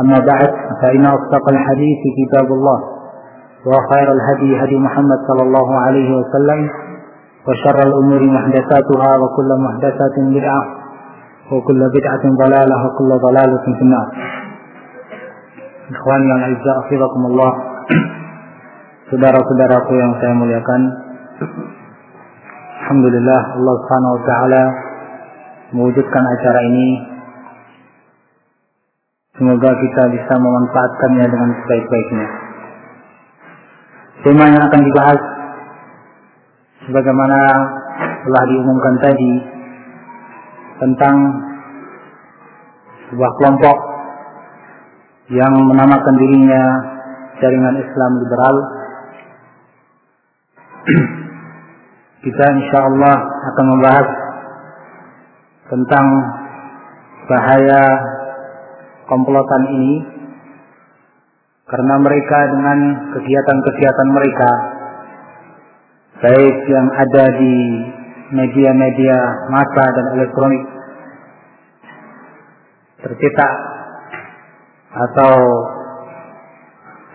أما بعد فإن أصدق الحديث كتاب الله وخير الهدي هدي محمد صلى الله عليه وسلم وشر الأمور محدثاتها وكل محدثة بدعة وكل بدعة ضلالة وكل ضلالة في النار. Ikhwan yang azza afidakumullah Saudara-saudaraku yang saya muliakan. Alhamdulillah Allah subhanahu wa ta'ala Mewujudkan acara ini Semoga kita bisa memanfaatkannya dengan sebaik-baiknya Tema yang akan dibahas Sebagaimana telah diumumkan tadi Tentang Sebuah kelompok yang menamakan dirinya jaringan Islam liberal. Kita insya Allah akan membahas tentang bahaya komplotan ini karena mereka dengan kegiatan-kegiatan mereka baik yang ada di media-media massa dan elektronik tercetak atau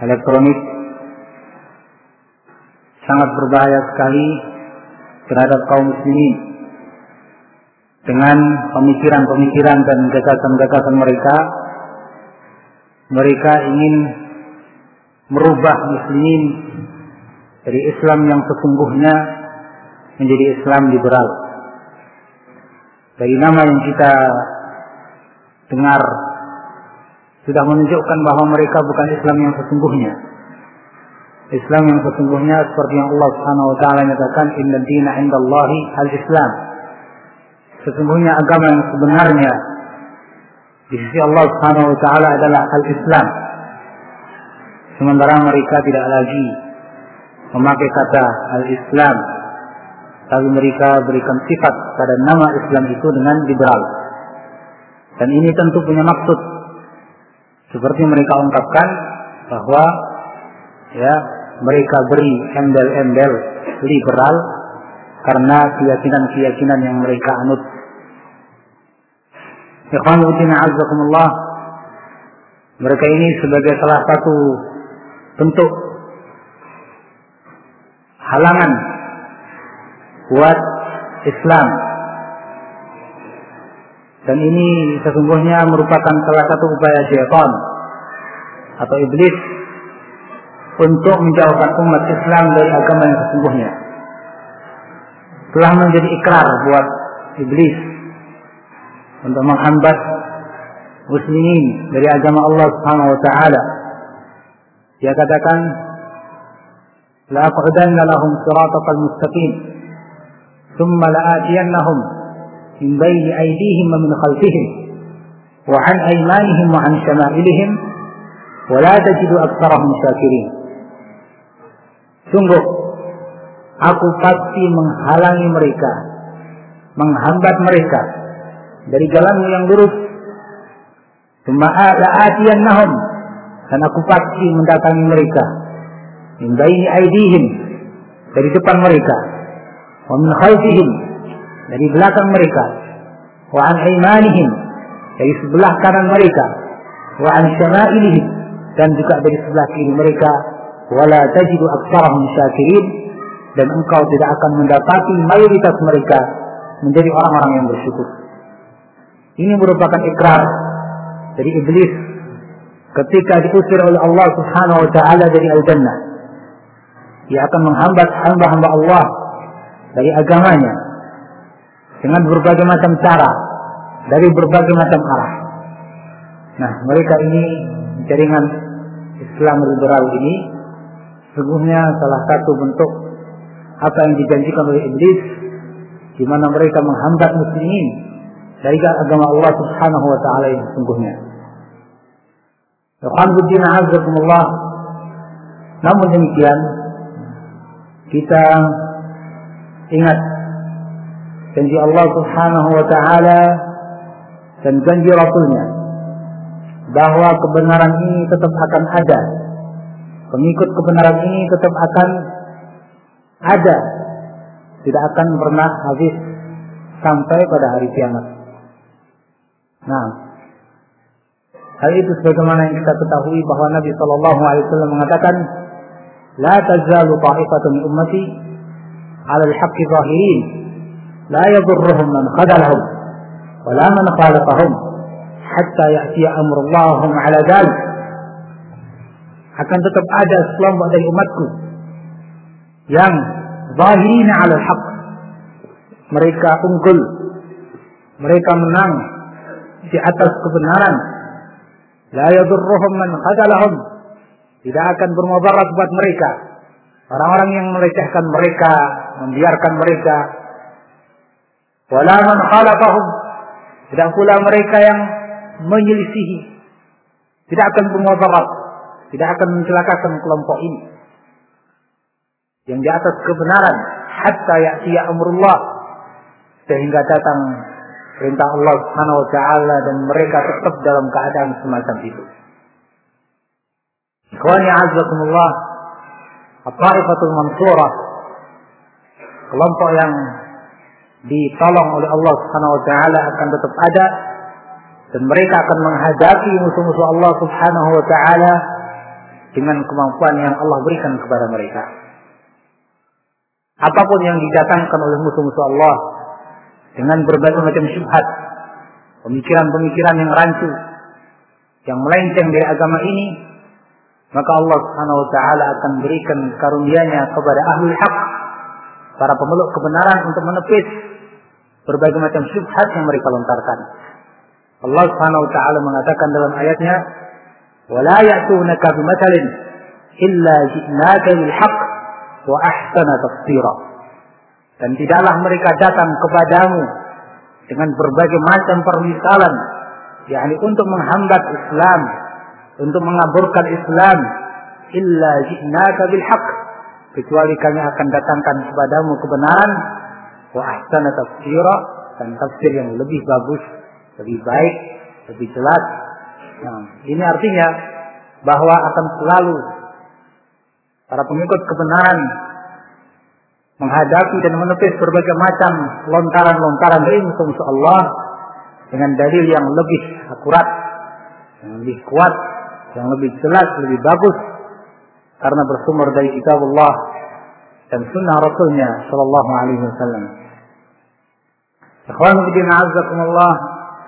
elektronik sangat berbahaya sekali terhadap kaum muslimin. Dengan pemikiran-pemikiran dan gagasan-gagasan mereka mereka ingin merubah muslimin dari Islam yang sesungguhnya menjadi Islam liberal dari nama yang kita dengar sudah menunjukkan bahwa mereka bukan Islam yang sesungguhnya. Islam yang sesungguhnya seperti yang Allah Subhanahu wa taala nyatakan inna dina indallahi al-Islam. Sesungguhnya agama yang sebenarnya di sisi Allah Subhanahu wa taala adalah al-Islam. Sementara mereka tidak lagi memakai kata al-Islam tapi mereka berikan sifat pada nama Islam itu dengan liberal. Dan ini tentu punya maksud seperti mereka ungkapkan bahwa ya mereka beri embel-embel liberal karena keyakinan-keyakinan yang mereka anut. Ikhwanuddin azzakumullah mereka ini sebagai salah satu bentuk halangan buat Islam. Dan ini sesungguhnya merupakan salah satu upaya syaitan atau iblis untuk menjauhkan umat Islam dari agama yang sesungguhnya. Telah menjadi ikrar buat iblis untuk menghambat muslimin dari agama Allah Subhanahu wa taala. Dia katakan la aqdanna lahum siratal mustaqim thumma la'atiyannahum min bayni aydihim wa min khalfihim wa an aymanihim wa an shama'ilihim wa la tajidu aktsarahum syakirin. Sungguh aku pasti menghalangi mereka, menghambat mereka dari jalanmu yang lurus. Nahum dan aku pasti mendatangi mereka. Min baini aidihim dari depan mereka. Wa min khalfihim. Dari belakang mereka. Wa an dari sebelah kanan mereka. Wa an syama'ilihim. Dan juga dari sebelah kiri mereka. Wala tajidu aktsarahum syakirin. Dan engkau tidak akan mendapati mayoritas mereka menjadi orang-orang yang bersyukur. Ini merupakan ikrar dari iblis ketika diusir oleh Allah Subhanahu wa taala dari al-jannah. Dia akan menghambat hamba-hamba Allah dari agamanya dengan berbagai macam cara, dari berbagai macam arah. Nah, mereka ini jaringan Islam liberal ini sungguhnya salah satu bentuk apa yang dijanjikan oleh iblis di mana mereka menghambat muslimin dari agama Allah Subhanahu wa taala yang sungguhnya. Alhamdulillah azakumullah. Namun demikian kita ingat janji Allah Subhanahu wa taala dan janji Rasulnya bahwa kebenaran ini tetap akan ada. Pengikut kebenaran ini tetap akan ada. Tidak akan pernah habis sampai pada hari kiamat. Nah, Hal itu sebagaimana yang kita ketahui bahwa Nabi Shallallahu Alaihi Wasallam mengatakan, لا تزال طائفة من أمتي على الحق ظاهرين لا يضرهم من خذلهم ولا من خالفهم حتى يأتي أمر الله هم على ذلك akan tetap ada sekelompok dari umatku yang zahirina ala haq mereka unggul mereka menang di atas kebenaran La yadurruhum man khadalahum. Tidak akan bermudarat buat mereka. Orang-orang yang melecehkan mereka, membiarkan mereka. Wala man khalafahum. Tidak pula mereka yang menyelisihi. Tidak akan bermudarat. Tidak akan mencelakakan kelompok ini. Yang di atas kebenaran. Hatta ya'tiya amrullah. Sehingga datang perintah Allah Subhanahu wa taala dan mereka tetap dalam keadaan semacam itu. Ikhwani azzakumullah, At-Taifatul Mansurah kelompok yang ditolong oleh Allah Subhanahu wa taala akan tetap ada dan mereka akan menghadapi musuh-musuh Allah Subhanahu wa taala dengan kemampuan yang Allah berikan kepada mereka. Apa pun yang didatangkan oleh musuh-musuh Allah dengan berbagai macam syubhat, pemikiran-pemikiran yang rancu, yang melenceng dari agama ini, maka Allah Subhanahu wa taala akan berikan karunia-Nya kepada ahli hak, para pemeluk kebenaran untuk menepis berbagai macam syubhat yang mereka lontarkan. Allah Subhanahu wa taala mengatakan dalam ayatnya, "Wala ya'tunaka bimathalin illa bil haqq wa ahsana tafsira." Dan tidaklah mereka datang kepadamu dengan berbagai macam permisalan, yakni untuk menghambat Islam, untuk mengaburkan Islam, illa ji'naka bil haqq, kecuali kami akan datangkan kepadamu kebenaran, wa ahsana tafsira, dan tafsir yang lebih bagus, lebih baik, lebih jelas. Nah, ini artinya bahwa akan selalu para pengikut kebenaran menghadapi dan menepis berbagai macam lontaran-lontaran musuh Allah dengan dalil yang lebih akurat, yang lebih kuat, yang lebih jelas, lebih bagus karena bersumber dari kitab Allah dan sunnah Rasulnya Shallallahu Alaihi Wasallam. Ikhwan fillah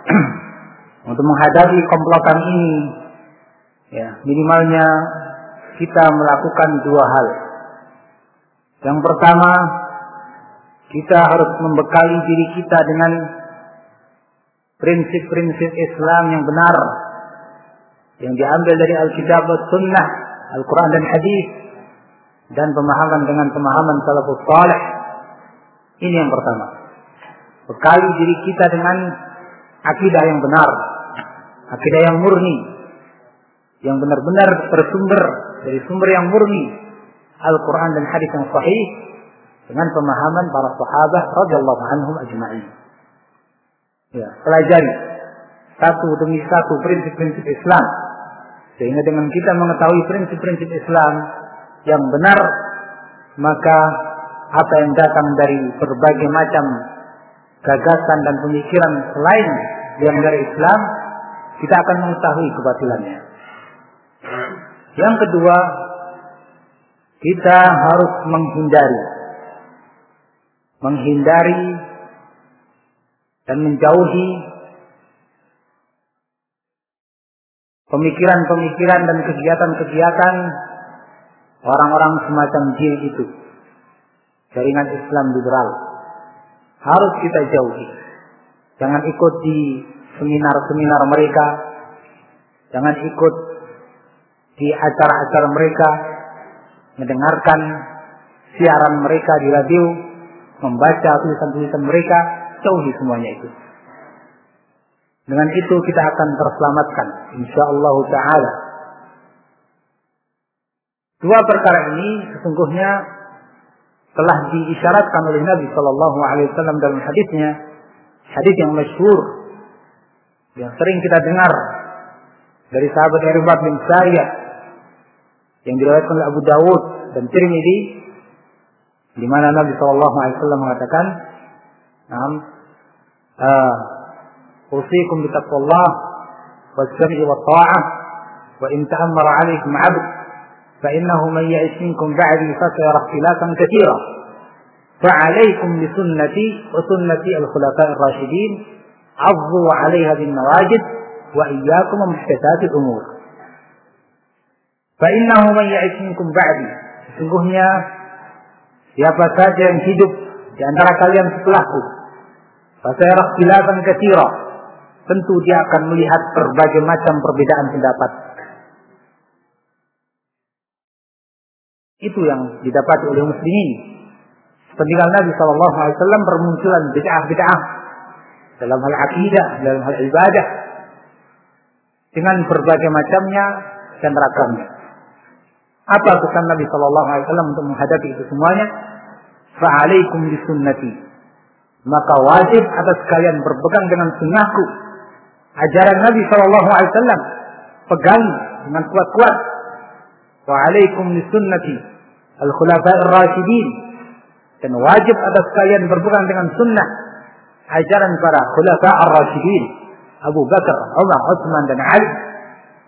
untuk menghadapi komplotan ini, ya minimalnya kita melakukan dua hal. Yang pertama, kita harus membekali diri kita dengan prinsip-prinsip Islam yang benar yang diambil dari Alkitab dan Sunnah, Al-Quran dan Hadis dan pemahaman dengan pemahaman salafus salih. Ini yang pertama. Bekali diri kita dengan akidah yang benar, akidah yang murni, yang benar-benar bersumber dari sumber yang murni Al-Quran dan hadis yang sahih dengan pemahaman para sahabat radhiyallahu anhum ajma'in. Ya, pelajari satu demi satu prinsip-prinsip Islam sehingga dengan kita mengetahui prinsip-prinsip Islam yang benar maka apa yang datang dari berbagai macam gagasan dan pemikiran selain yang dari Islam kita akan mengetahui kebatilannya. Yang kedua, kita harus menghindari menghindari dan menjauhi pemikiran-pemikiran dan kegiatan-kegiatan orang-orang semacam jil itu. Jaringan Islam liberal. Harus kita jauhi. Jangan ikut di seminar-seminar mereka. Jangan ikut di acara-acara mereka. Mendengarkan siaran mereka di radio. Membaca tulisan-tulisan mereka. Jauhi semuanya itu. Dengan itu kita akan terselamatkan. InsyaAllah ta'ala. Dua perkara ini sesungguhnya telah diisyaratkan oleh Nabi Shallallahu Alaihi Wasallam dalam hadisnya, hadis yang masyhur yang sering kita dengar dari sahabat Irbad bin Sariyah yang diriwayatkan oleh Abu Dawud dan Tirmidzi di mana Nabi Shallallahu Alaihi Wasallam mengatakan, "Nam, uh, usikum bitaqwallah was-sam'i wat-tha'ah wa in ta'ammara 'alaikum 'abd فإنه من يعش منكم بعدي فسيرى اختلافا كثيرا فعليكم بسنتي وسنة الخلفاء الراشدين عضوا عليها بالنواجد وإياكم ومحدثات الأمور Fa'innahu man ya'isminkum ba'di. Sesungguhnya siapa saja yang hidup di antara kalian setelahku. Fasayarah khilafan katsira. Tentu dia akan melihat berbagai macam perbedaan pendapat. Itu yang didapat oleh muslimin. Peninggal Nabi Shallallahu Alaihi Wasallam bermunculan bid'ah-bid'ah dalam hal akidah, dalam hal ibadah dengan berbagai macamnya dan ragamnya. Apa pesan Nabi Shallallahu Alaihi Wasallam untuk menghadapi itu semuanya? Fa'alaikum bisunnati. Maka wajib atas kalian berpegang dengan sunnahku. Ajaran Nabi Shallallahu Alaihi Wasallam pegang dengan kuat-kuat. Fa'alaikum bisunnati al-khulafa ar-rasyidin dan wajib atas kalian berpegang dengan sunnah ajaran para khulafa ar-rasyidin Abu Bakar, Umar, Utsman dan Ali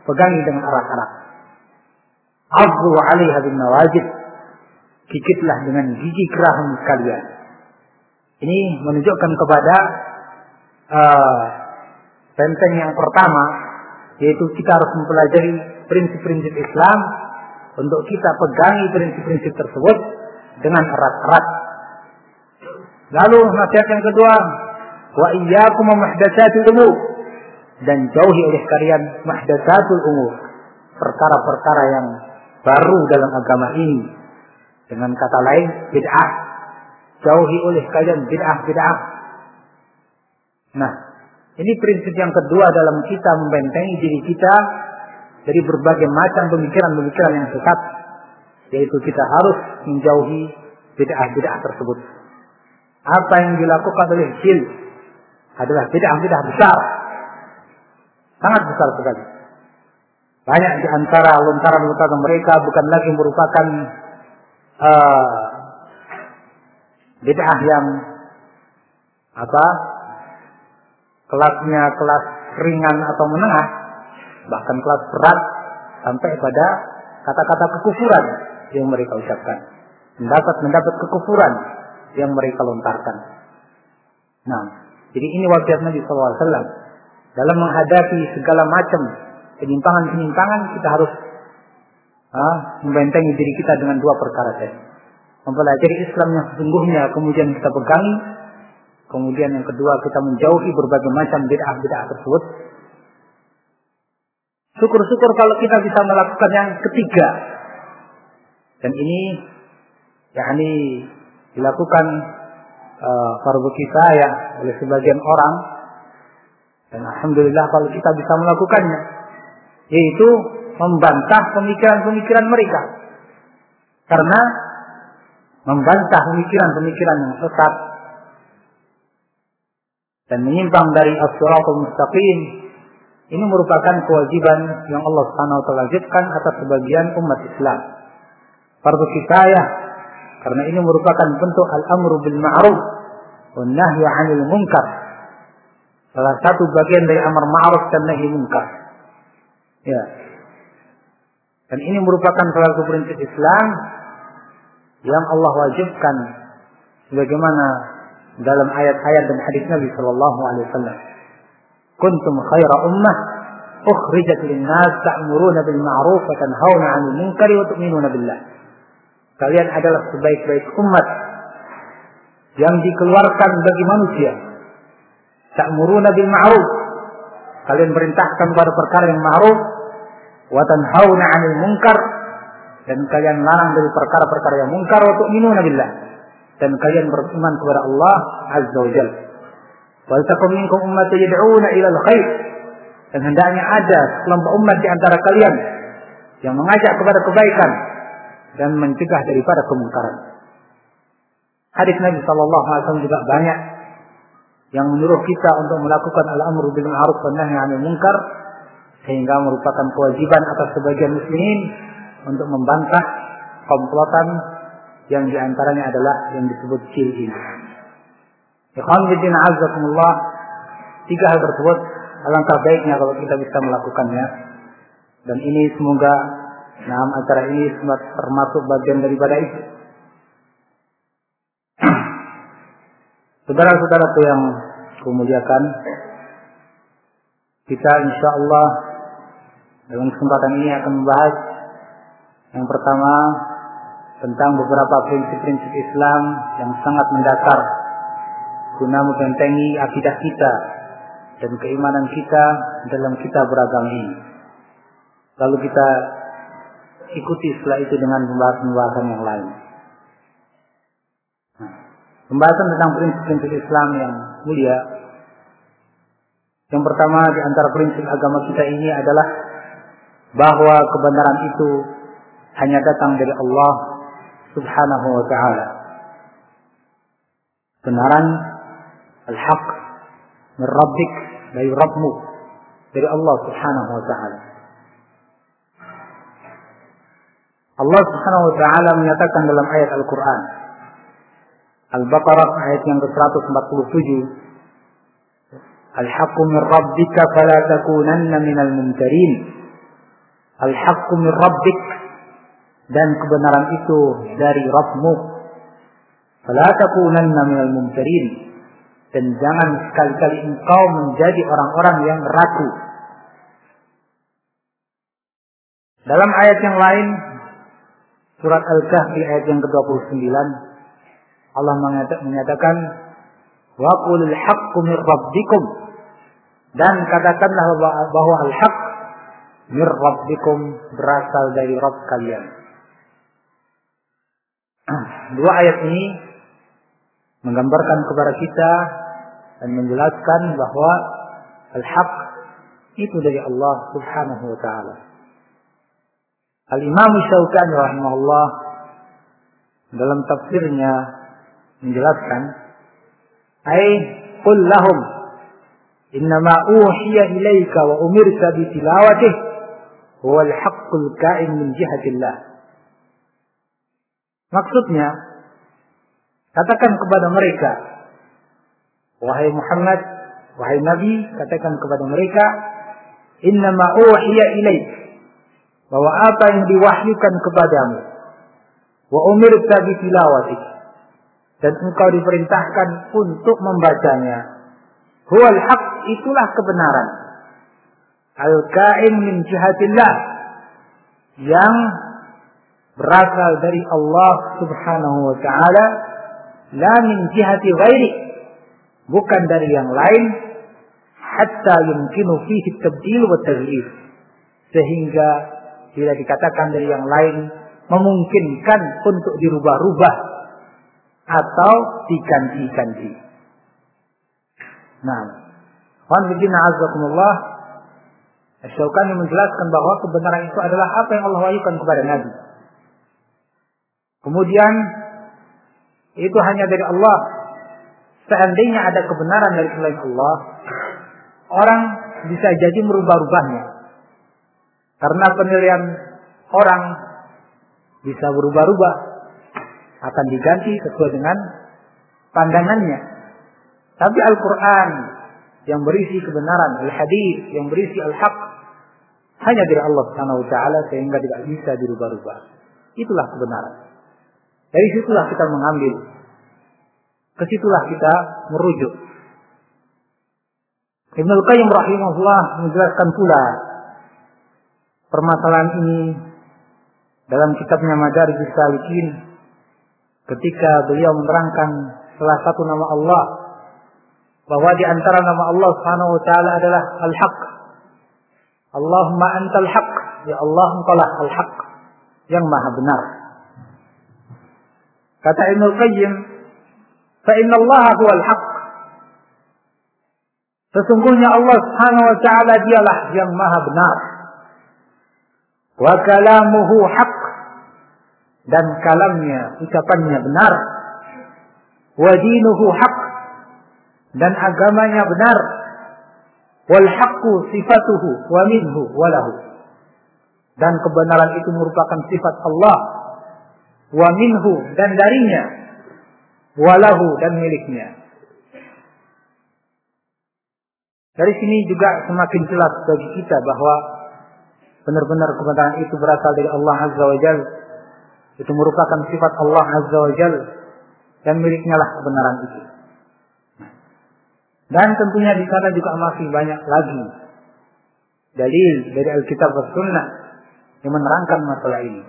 pegangi dengan erat-erat. Abu 'alaiha bin nawajid kikitlah dengan gigi kerahan kalian. Ini menunjukkan kepada uh, yang pertama yaitu kita harus mempelajari prinsip-prinsip Islam untuk kita pegangi prinsip-prinsip tersebut dengan erat-erat. Lalu nasihat yang kedua, wa iyyakum muhdatsatil umur dan jauhi oleh kalian muhdatsatul umur, perkara-perkara yang baru dalam agama ini. Dengan kata lain, bid'ah. Jauhi oleh kalian bid'ah-bid'ah. Nah, ini prinsip yang kedua dalam kita membentengi diri kita dari berbagai macam pemikiran-pemikiran yang sesat yaitu kita harus menjauhi bid'ah-bid'ah tersebut. Apa yang dilakukan oleh jil adalah bid'ah-bid'ah besar. Sangat besar sekali. Banyak di antara lontaran-lontaran mereka bukan lagi merupakan uh, bid'ah yang apa kelasnya kelas ringan atau menengah, bahkan kelas berat sampai pada kata-kata kekufuran yang mereka ucapkan. Mendapat mendapat kekufuran yang mereka lontarkan. Nah, jadi ini wasiat Nabi SAW. Dalam menghadapi segala macam penyimpangan-penyimpangan kita harus ah, membentengi diri kita dengan dua perkara tadi. Mempelajari Islam yang sesungguhnya, kemudian kita pegangi. Kemudian yang kedua kita menjauhi berbagai macam bid'ah-bid'ah tersebut Syukur-syukur kalau kita bisa melakukan yang ketiga. Dan ini yakni dilakukan uh, fardu kifayah oleh sebagian orang dan alhamdulillah kalau kita bisa melakukannya yaitu membantah pemikiran-pemikiran mereka. Karena membantah pemikiran-pemikiran yang sesat dan menyimpang dari as-siratal mustaqim ini merupakan kewajiban yang Allah taala wajibkan atas sebagian umat Islam. Fardu kifayah karena ini merupakan bentuk al-amru bil ma'ruf wan nahyi 'anil munkar. Salah satu bagian dari amar ma'ruf dan nahi munkar. Ya. Dan ini merupakan salah satu prinsip Islam yang Allah wajibkan sebagaimana dalam ayat-ayat dan hadis Nabi sallallahu alaihi wasallam kuntum khaira ummah ukhrijat lin-nas ta'muruna bil ma'ruf wa tanhauna 'anil munkari wa tu'minuna billah. Kalian adalah sebaik-baik umat yang dikeluarkan bagi manusia. Ta'muruna bil ma'ruf. Kalian perintahkan pada perkara yang ma'ruf wa tanhauna 'anil munkar dan kalian larang dari perkara-perkara yang munkar wa tu'minuna billah. Dan kalian beriman kepada Allah Azza wa Jalla. Wal takum minkum ummatun yad'una ila al-khair. Dan hendaknya ada kelompok umat di antara kalian yang mengajak kepada kebaikan dan mencegah daripada kemungkaran. Hadis Nabi Shallallahu Alaihi Wasallam juga banyak yang menyuruh kita untuk melakukan al-amru bil ma'ruf wa nahi 'anil munkar sehingga merupakan kewajiban atas sebagian muslimin untuk membantah komplotan yang di antaranya adalah yang disebut cil ini. Tiga hal tersebut alangkah baiknya kalau kita bisa melakukannya dan ini semoga nah acara ini termasuk bagian daripada itu. Saudara-saudaraku yang kumuliakan, kita insya Allah dalam kesempatan ini akan membahas yang pertama tentang beberapa prinsip-prinsip Islam yang sangat mendasar guna membentengi akidah kita dan keimanan kita dalam kita beragama ini. Lalu kita ikuti setelah itu dengan pembahasan-pembahasan yang lain. Nah, pembahasan tentang prinsip-prinsip Islam yang mulia. Yang pertama di antara prinsip agama kita ini adalah bahwa kebenaran itu hanya datang dari Allah Subhanahu wa taala. Kebenaran al-haq min rabbik dari Rabbmu dari Allah Subhanahu wa taala. Allah Subhanahu wa taala menyatakan dalam ayat Al-Qur'an Al-Baqarah ayat yang ke-147 Al-haqqu min rabbika fala takunanna minal mumtarin Al-haqqu min rabbik. Dan kebenaran itu dari Rabbmu. Fala takunanna minal mumtarin. Dan jangan sekali-kali engkau menjadi orang-orang yang ragu. Dalam ayat yang lain Surat Al-Kahfi ayat yang ke-29 Allah menyatakan wa qulil haqqu min dan katakanlah bahwa al-haq mir rabbikum berasal dari Rabb kalian. Dua ayat ini menggambarkan kepada kita dan menjelaskan bahwa al-haq itu dari Allah Subhanahu wa taala. Al-Imam Syaukani rahimahullah dalam tafsirnya menjelaskan ay qul lahum innama uhiya ilaika wa umirta bi tilawatih huwa al-haqqul ka'in min jihatillah. Maksudnya katakan kepada mereka wahai Muhammad wahai Nabi katakan kepada mereka innama uhiya ilaika bahwa apa yang diwahyukan kepadamu wa umirta bi tilawati dan engkau diperintahkan untuk membacanya huwal haq itulah kebenaran al kain min jihatillah. Yang berasal dari Allah Subhanahu wa taala. La min jihati ghairi. Bukan dari yang lain. Hatta yumkinu fihi tabdil wa taghyir sehingga bila dikatakan dari yang lain memungkinkan untuk dirubah-rubah atau diganti-ganti. Nah, Wanfidina azakumullah Asyaukani menjelaskan bahwa kebenaran itu adalah apa yang Allah wahyukan kepada Nabi. Kemudian itu hanya dari Allah. Seandainya ada kebenaran dari selain Allah, orang bisa jadi merubah-rubahnya. Karena penilaian orang bisa berubah-ubah, akan diganti sesuai dengan pandangannya. Tapi Al-Quran yang berisi kebenaran, Al-Hadis yang berisi Al-Haq, hanya dari Allah Subhanahu wa taala sehingga tidak bisa dirubah-rubah. Itulah kebenaran. Dari situlah kita mengambil. Ke situlah kita merujuk. Ibnu Qayyim rahimahullah menjelaskan pula permasalahan ini dalam kitabnya Madarijus Salikin ketika beliau menerangkan salah satu nama Allah bahwa di antara nama Allah Subhanahu wa taala adalah Al-Haq. Allahumma antal haq, ya Allah engkaulah al-haq yang maha benar. Kata Ibnu Qayyim, "Fa inna Allah huwal haq." Sesungguhnya Allah Subhanahu wa taala dialah yang maha benar. Wa kalamuhu haq dan kalamnya, ucapannya benar. Wa dinuhu haq dan agamanya benar. Wal sifatuhu wa minhu wa lahu. Dan kebenaran itu merupakan sifat Allah wa minhu dan darinya walahu dan miliknya. Dari sini juga semakin jelas bagi kita bahwa benar-benar kebenaran itu berasal dari Allah Azza wa Jal. Itu merupakan sifat Allah Azza wa Jal dan miliknya lah kebenaran itu. Dan tentunya di sana juga masih banyak lagi dalil dari Alkitab dan Sunnah yang menerangkan masalah ini.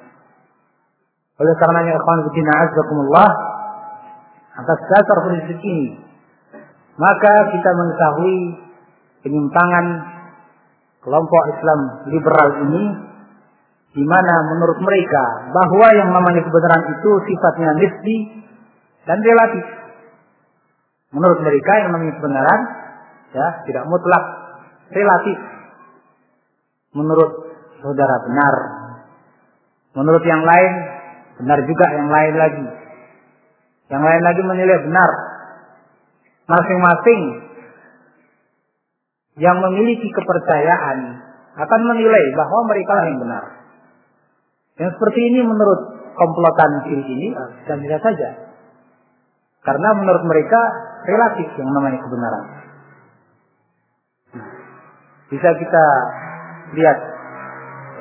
Oleh karenanya ikhwan fillah azakumullah atas dasar prinsip ini maka kita mengetahui penyimpangan kelompok Islam liberal ini di mana menurut mereka bahwa yang namanya kebenaran itu sifatnya nisbi dan relatif. Menurut mereka yang namanya kebenaran ya tidak mutlak, relatif. Menurut saudara benar. Menurut yang lain benar juga yang lain lagi. Yang lain lagi menilai benar. Masing-masing yang memiliki kepercayaan akan menilai bahwa mereka yang benar. Yang seperti ini menurut komplotan kiri ini dan bisa saja. Karena menurut mereka relatif yang namanya kebenaran. Bisa kita lihat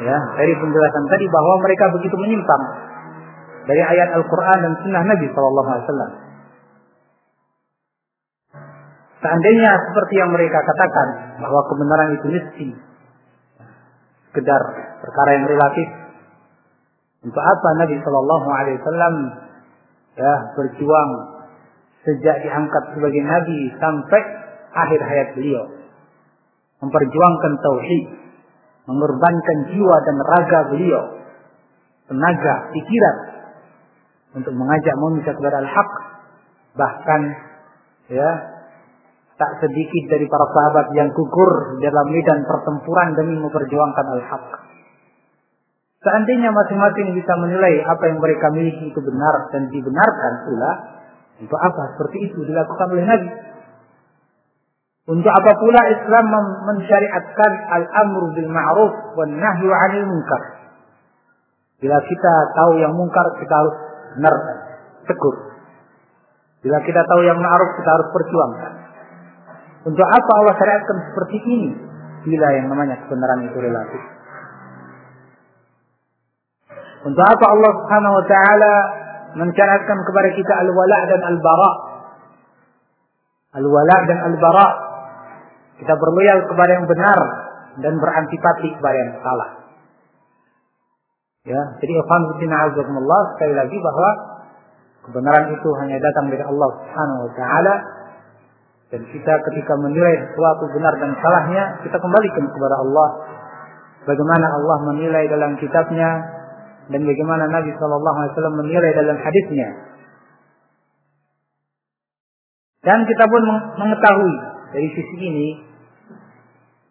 ya dari penjelasan tadi bahwa mereka begitu menyimpang dari ayat Al-Quran dan Sunnah Nabi Shallallahu Alaihi Wasallam. Seandainya seperti yang mereka katakan bahwa kebenaran itu nisbi, sekedar perkara yang relatif, untuk apa Nabi Shallallahu Alaihi Wasallam ya berjuang sejak diangkat sebagai Nabi sampai akhir hayat beliau, memperjuangkan tauhid, mengorbankan jiwa dan raga beliau, tenaga, pikiran untuk mengajak manusia kepada al-haq, bahkan ya tak sedikit dari para sahabat yang gugur dalam medan pertempuran demi memperjuangkan al-haq. Seandainya masing-masing bisa menilai apa yang mereka miliki itu benar dan dibenarkan pula, untuk apa seperti itu dilakukan oleh Nabi? Untuk apa pula Islam mensyariatkan al-amru bil ma'ruf wan nahyu 'anil munkar? Bila kita tahu yang mungkar kita harus benar tegur. Bila kita tahu yang ma'ruf kita harus perjuangkan. Untuk apa Allah syariatkan seperti ini? Bila yang namanya kebenaran itu relatif. Untuk apa Allah Subhanahu wa taala mensyariatkan kepada kita al-wala dan al-bara? Al-wala dan al-bara. Kita berloyal kepada yang benar dan berantipati kepada yang salah. Ya, jadi ikhwan fillah azakumullah sekali lagi bahwa kebenaran itu hanya datang dari Allah Subhanahu wa taala dan kita ketika menilai sesuatu benar dan salahnya kita kembalikan kepada Allah bagaimana Allah menilai dalam kitabnya dan bagaimana Nabi Shallallahu Alaihi Wasallam menilai dalam hadisnya. Dan kita pun mengetahui dari sisi ini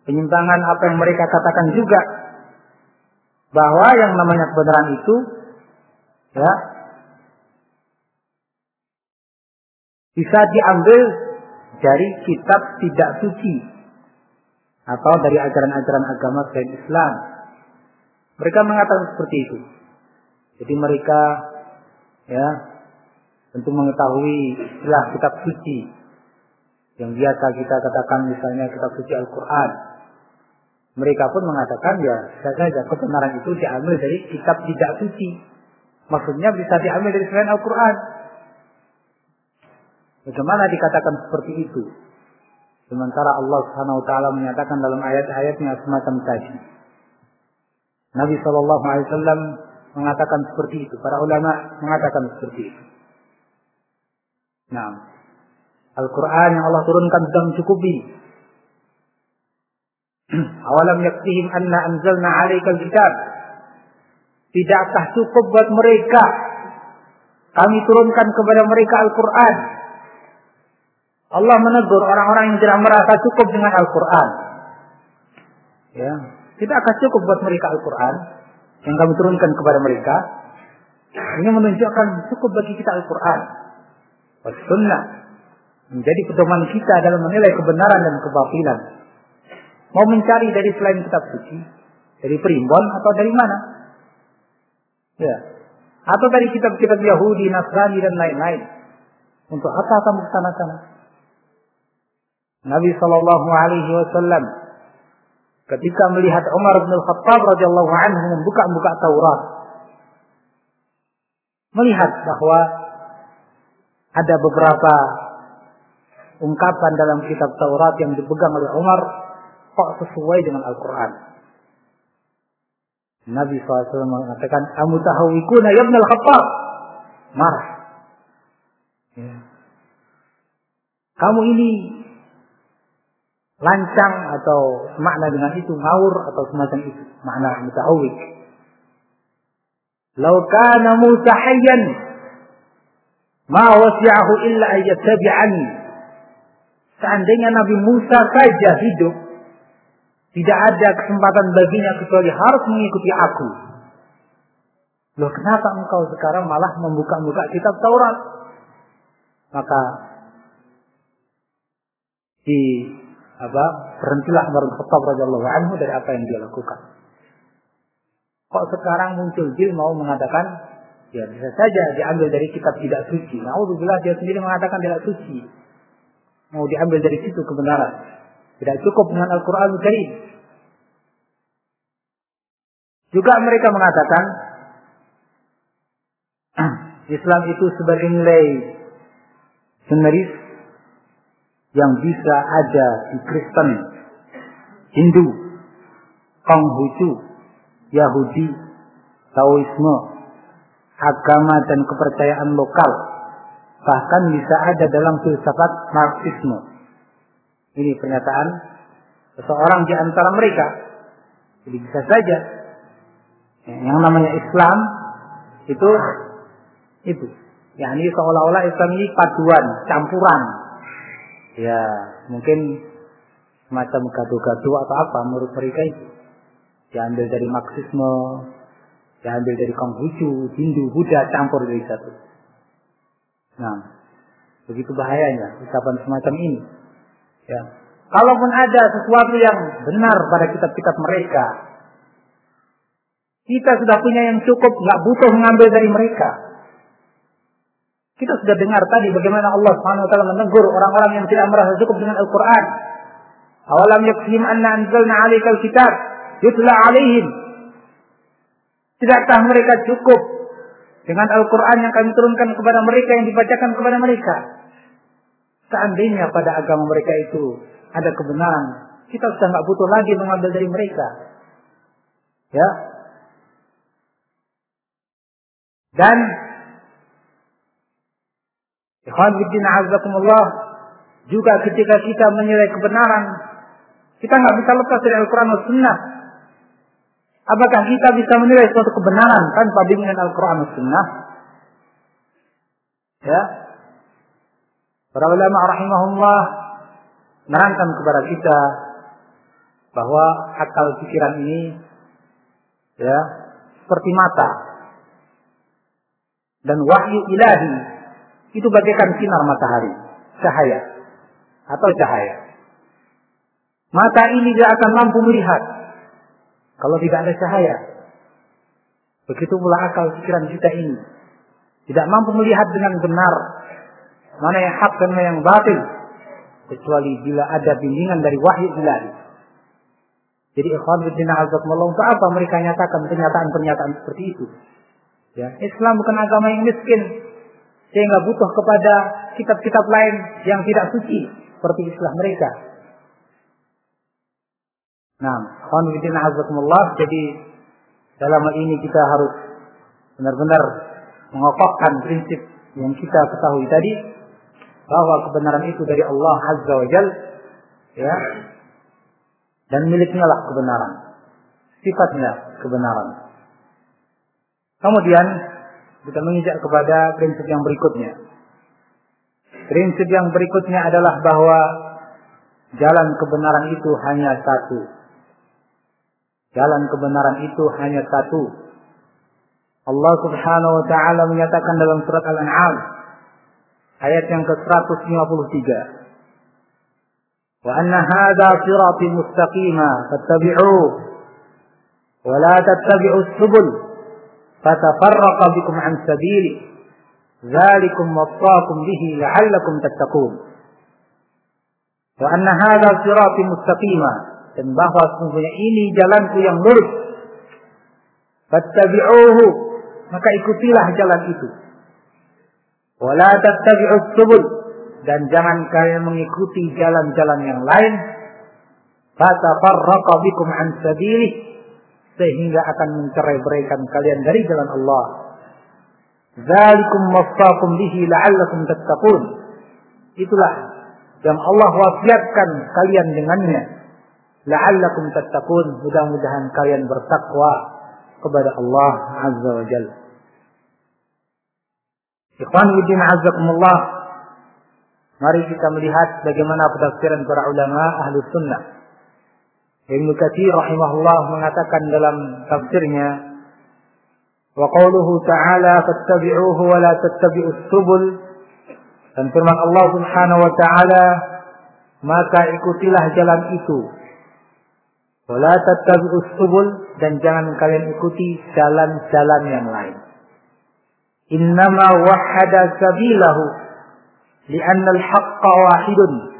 penyimpangan apa yang mereka katakan juga bahwa yang namanya kebenaran itu ya bisa diambil dari kitab tidak suci atau dari ajaran-ajaran agama selain Islam. Mereka mengatakan seperti itu. Jadi mereka ya tentu mengetahui istilah kitab suci yang biasa kita katakan misalnya kitab suci Al-Quran. Mereka pun mengatakan ya saja kebenaran itu diambil dari kitab tidak suci. Maksudnya bisa diambil dari selain Al-Quran. Bagaimana dikatakan seperti itu? Sementara Allah Subhanahu wa taala menyatakan dalam ayat-ayatnya semacam tadi. Nabi Shallallahu alaihi wasallam mengatakan seperti itu, para ulama mengatakan seperti itu. Nah, Al-Quran yang Allah turunkan sudah mencukupi. Awalam yaktihim anna anzalna alaikal kitab. Tidakkah cukup buat mereka kami turunkan kepada mereka Al-Quran. Allah menegur orang-orang yang tidak merasa cukup dengan Al-Quran. Ya, tidak akan cukup buat mereka Al-Quran yang kami turunkan kepada mereka. Ini menunjukkan cukup bagi kita Al-Quran. Sunnah menjadi pedoman kita dalam menilai kebenaran dan kebatilan. Mau mencari dari selain kitab suci, dari primbon atau dari mana? Ya, atau dari kitab-kitab Yahudi, Nasrani dan lain-lain. Untuk apa kamu ke sana-sana? Nabi Shallallahu Alaihi Wasallam ketika melihat Umar bin Khattab radhiyallahu anhu membuka-buka Taurat, melihat bahwa ada beberapa ungkapan dalam kitab Taurat yang dipegang oleh Umar kok sesuai dengan Al-Quran. Nabi SAW mengatakan, Amutahawikuna ya ibn al-Khattab. Marah. Ya. Kamu ini lancang atau makna dengan itu ngawur atau semacam itu. Makna mutahawik. Lau kana Musa hayyan ma wasi'ahu illa ayyattabi'ani. Seandainya Nabi Musa saja hidup, tidak ada kesempatan baginya kecuali harus mengikuti aku. Loh kenapa engkau sekarang malah membuka-buka kitab Taurat? Maka di apa berhentilah Umar bin Khattab radhiyallahu anhu dari apa yang dia lakukan. Kok sekarang muncul jil mau mengatakan ya bisa saja diambil dari kitab tidak suci. Naudzubillah dia sendiri mengatakan tidak suci. Mau diambil dari situ kebenaran. Tidak cukup dengan Al-Quran Karim. Juga mereka mengatakan Islam itu sebagai nilai generis yang bisa ada di Kristen, Hindu, Konghucu, Yahudi, Taoisme, agama dan kepercayaan lokal, bahkan bisa ada dalam filsafat Marxisme. Ini pernyataan seseorang di antara mereka. Jadi bisa saja yang namanya Islam itu itu. Ya ini seolah-olah Islam ini paduan, campuran. Ya, mungkin semacam gaduh-gaduh atau apa menurut mereka itu. Diambil dari Marxisme, diambil dari Konghucu, Hindu, Buddha, campur dari satu. Nah, begitu bahayanya ucapan semacam ini. Ya. Kalaupun ada sesuatu yang benar pada kitab-kitab mereka, kita sudah punya yang cukup, nggak butuh mengambil dari mereka. Kita sudah dengar tadi bagaimana Allah Subhanahu wa taala menegur orang-orang yang tidak merasa cukup dengan Al-Qur'an. Awalam yakfihim anna anzalna 'alaikal kitab yutla 'alaihim. Tidakkah mereka cukup dengan Al-Qur'an yang kami turunkan kepada mereka yang dibacakan kepada mereka? Seandainya pada agama mereka itu ada kebenaran, kita sudah nggak butuh lagi mengambil dari mereka. Ya. Dan Ikhwan Bidin Azakumullah juga ketika kita menilai kebenaran, kita nggak bisa lepas dari Al-Quran dan Sunnah. Apakah kita bisa menilai suatu kebenaran tanpa bimbingan Al-Quran dan Sunnah? Ya, Para ulama rahimahullah menerangkan kepada kita bahwa akal pikiran ini ya seperti mata dan wahyu ilahi itu bagaikan sinar matahari, cahaya atau cahaya. Mata ini tidak akan mampu melihat kalau tidak ada cahaya. Begitu pula akal pikiran kita ini tidak mampu melihat dengan benar mana yang hak dan mana yang batil kecuali bila ada bimbingan dari wahyu ilahi. Jadi ikhwan fillah azakumullah untuk apa mereka nyatakan pernyataan-pernyataan seperti itu? Ya, Islam bukan agama yang miskin sehingga butuh kepada kitab-kitab lain yang tidak suci seperti Islam mereka. Nah, khonfidin azakumullah. Jadi dalam hal ini kita harus benar-benar mengokohkan prinsip yang kita ketahui tadi bahwa kebenaran itu dari Allah Azza wa Jal ya dan miliknya lah kebenaran sifatnya kebenaran kemudian kita menginjak kepada prinsip yang berikutnya. Prinsip yang berikutnya adalah bahwa jalan kebenaran itu hanya satu. Jalan kebenaran itu hanya satu. Allah Subhanahu wa taala menyatakan dalam surat Al-An'am ayat yang ke-153. Wa anna hadha sirati mustaqima fattabi'uhu wa la subul dan bahwa sesungguhnya ini jalanku yang lurus. Fattabi'uhu maka ikutilah jalan itu. Wala tattabi'us subul dan jangan kalian mengikuti jalan-jalan yang lain. Bikum an sehingga akan mencerai-beraikan kalian dari jalan Allah. Zalikum wasaqum bihi la'allakum tattaqun. Itulah yang Allah wasiatkan kalian dengannya. La'allakum tattaqun. Mudah-mudahan kalian bertakwa kepada Allah Azza wa Jalla. Ikhwan Widin Azzakumullah. Mari kita melihat bagaimana penafsiran para ulama ahlu sunnah. Ibn Katsir rahimahullah mengatakan dalam tafsirnya wa qawluhu ta'ala fattabi'uhu wa la tattabi'us subul dan firman Allah Subhanahu wa taala maka ikutilah jalan itu. Wa la tattabi'us subul dan jangan kalian ikuti jalan-jalan yang lain. Innama wahada sabilahu li'anna al-haqqa wahidun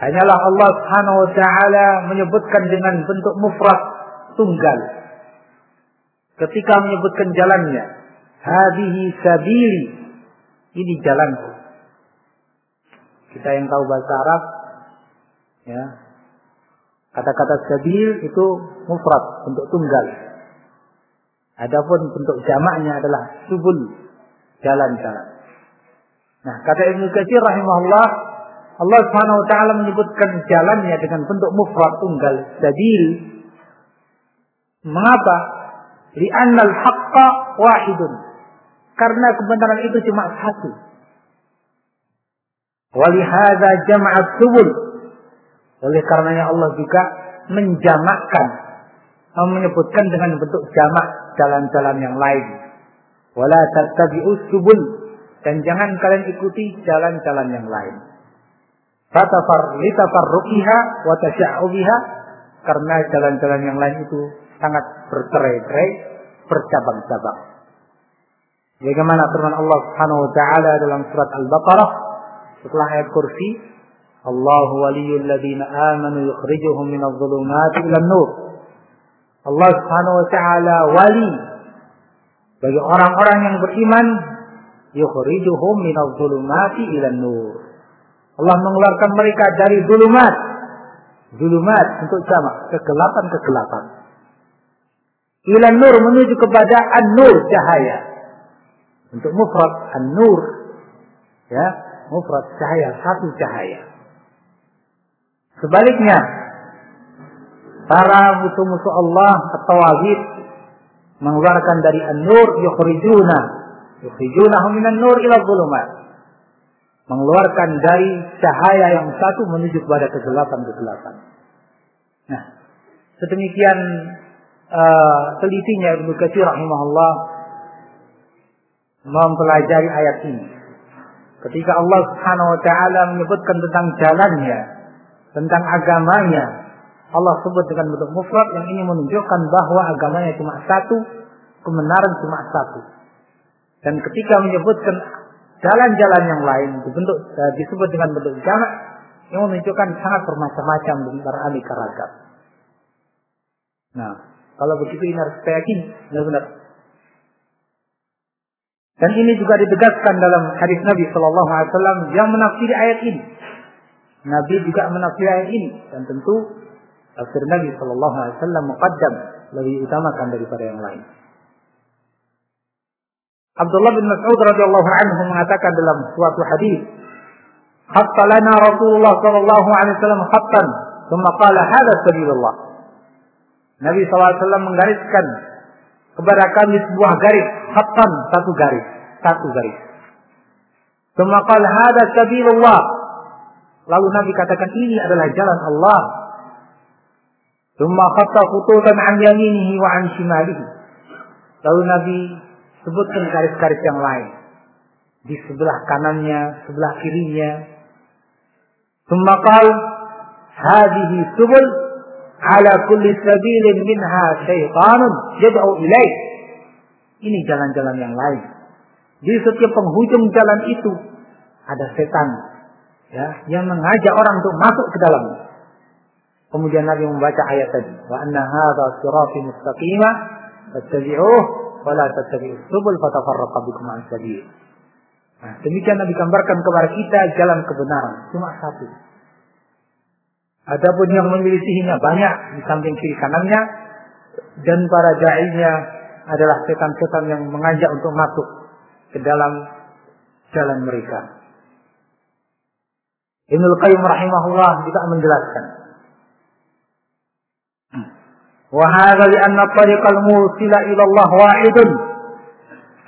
hanyalah Allah Subhanahu wa taala menyebutkan dengan bentuk mufrad tunggal. Ketika menyebutkan jalannya hadhihi sabili ini jalanku. Kita yang tahu bahasa Arab ya kata-kata sabil itu mufrad untuk tunggal. Adapun bentuk jamaknya adalah subul jalan-jalan. Nah, kata Ibnu Katsir rahimahullah, Allah Subhanahu wa taala menyebutkan jalannya dengan bentuk mufrad tunggal, sabil. Mengapa? Li'anna al-haqqa wahidun. Karena kebenaran itu cuma satu. Walihada jama'at subul. Oleh karenanya Allah juga menjamakkan menyebutkan dengan bentuk jamak jalan-jalan yang lain. Wala tattabi'us subul dan jangan kalian ikuti jalan-jalan yang lain. Fatafar litafarruqiha wa tasya'ubiha karena jalan-jalan yang lain itu sangat bercerai-cerai, bercabang-cabang. Bagaimana firman Allah Subhanahu wa taala dalam surat Al-Baqarah setelah ayat kursi, Allahu waliyul ladzina amanu yukhrijuhum minadh-dhulumati ilan nur Allah Subhanahu wa taala wali bagi orang-orang yang beriman yukhrijuhum minadh-dhulumati ila nur. Allah mengeluarkan mereka dari zulumat. Zulumat untuk sama, kegelapan-kegelapan. Ila nur menuju kepada an-nur cahaya. Untuk mufrad an-nur ya, mufrad cahaya, satu cahaya. Sebaliknya, para musuh-musuh Allah atau wajib mengeluarkan dari an-nur yukhrijuna yukhrijunahum minan nur ila dhulumat mengeluarkan dari cahaya yang satu menuju kepada kegelapan-kegelapan. Nah, sedemikian uh, telitinya Ibnu Katsir rahimahullah mempelajari ayat ini. Ketika Allah Subhanahu wa taala menyebutkan tentang jalannya, tentang agamanya, Allah sebut dengan bentuk mufrad yang ini menunjukkan bahwa agamanya cuma satu, kebenaran cuma satu. Dan ketika menyebutkan jalan-jalan yang lain dibentuk uh, disebut dengan bentuk jamak yang menunjukkan sangat bermacam-macam dan beraneka ragam. Nah, kalau begitu ini harus kita yakin benar-benar. Dan ini juga ditegaskan dalam hadis Nabi Shallallahu Alaihi Wasallam yang menafsiri ayat ini. Nabi juga menafsiri ayat ini dan tentu tafsir Nabi Shallallahu Alaihi Wasallam lebih utamakan daripada yang lain. Abdullah bin Mas'ud radhiyallahu anhu mengatakan dalam suatu hadis, "Khatta lana Rasulullah sallallahu alaihi wasallam khattan, thumma qala hadha sabilullah." Nabi SAW menggariskan kepada kami sebuah garis, khattan satu garis, satu garis. Thumma qala hadha sabilullah. Lalu Nabi katakan ini adalah jalan Allah. Thumma khatta khututan an yaminihi wa an shimalihi. Lalu Nabi sebutkan garis-garis yang lain. Di sebelah kanannya, sebelah kirinya. Semakal hadihi subul ala kulli sabilin minha syaitanun yad'u ilaih. Ini jalan-jalan yang lain. Di setiap penghujung jalan itu ada setan ya yang mengajak orang untuk masuk ke dalamnya. Kemudian Nabi membaca ayat tadi, wa anna hadza sirati mustaqima fattabi'uh wala tattabi'us subul fatafarraqa bikum an sabil. Nah, demikian Nabi gambarkan kepada kita jalan kebenaran cuma satu. Adapun yang memilisinya banyak di samping kiri kanannya dan para dai-nya adalah setan-setan yang mengajak untuk masuk ke dalam jalan mereka. Ibnul Qayyim rahimahullah juga menjelaskan Wahada li'anna tariqal mursila ilallah wahidun.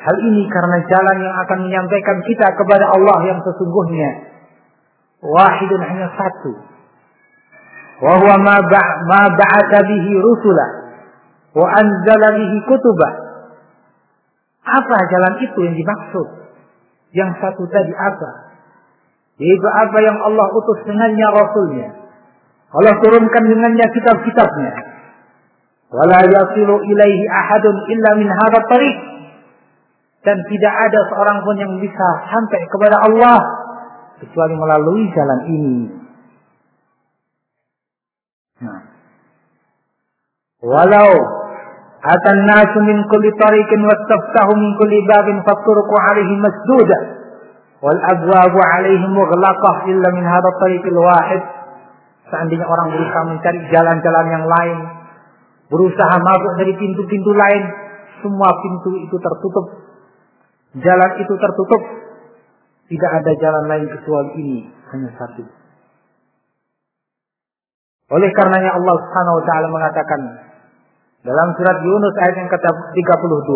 Hal ini karena jalan yang akan menyampaikan kita kepada Allah yang sesungguhnya. Wahidun hanya satu. Wahuwa ma ba'ata bihi rusulah. Wa anzala bihi kutubah. Apa jalan itu yang dimaksud? Yang satu tadi apa? Yaitu apa yang Allah utus dengannya Rasulnya. Allah turunkan dengannya kitab-kitabnya wala yasilu ilaihi ahadun illa min hadha tariq dan tidak ada seorang pun yang bisa sampai kepada Allah kecuali melalui jalan ini. Nah. Walau atan nasu min kulli tariqin wastaftahu min kulli babin faturuku alaihi masduda wal abwabu alaihi mughlaqah illa min hadha tariqil wahid seandainya orang berusaha mencari jalan-jalan yang lain berusaha masuk dari pintu-pintu lain, semua pintu itu tertutup. Jalan itu tertutup. Tidak ada jalan lain kecuali ini, hanya satu. Oleh karenanya Allah Subhanahu wa taala mengatakan dalam surat Yunus ayat yang ke-32,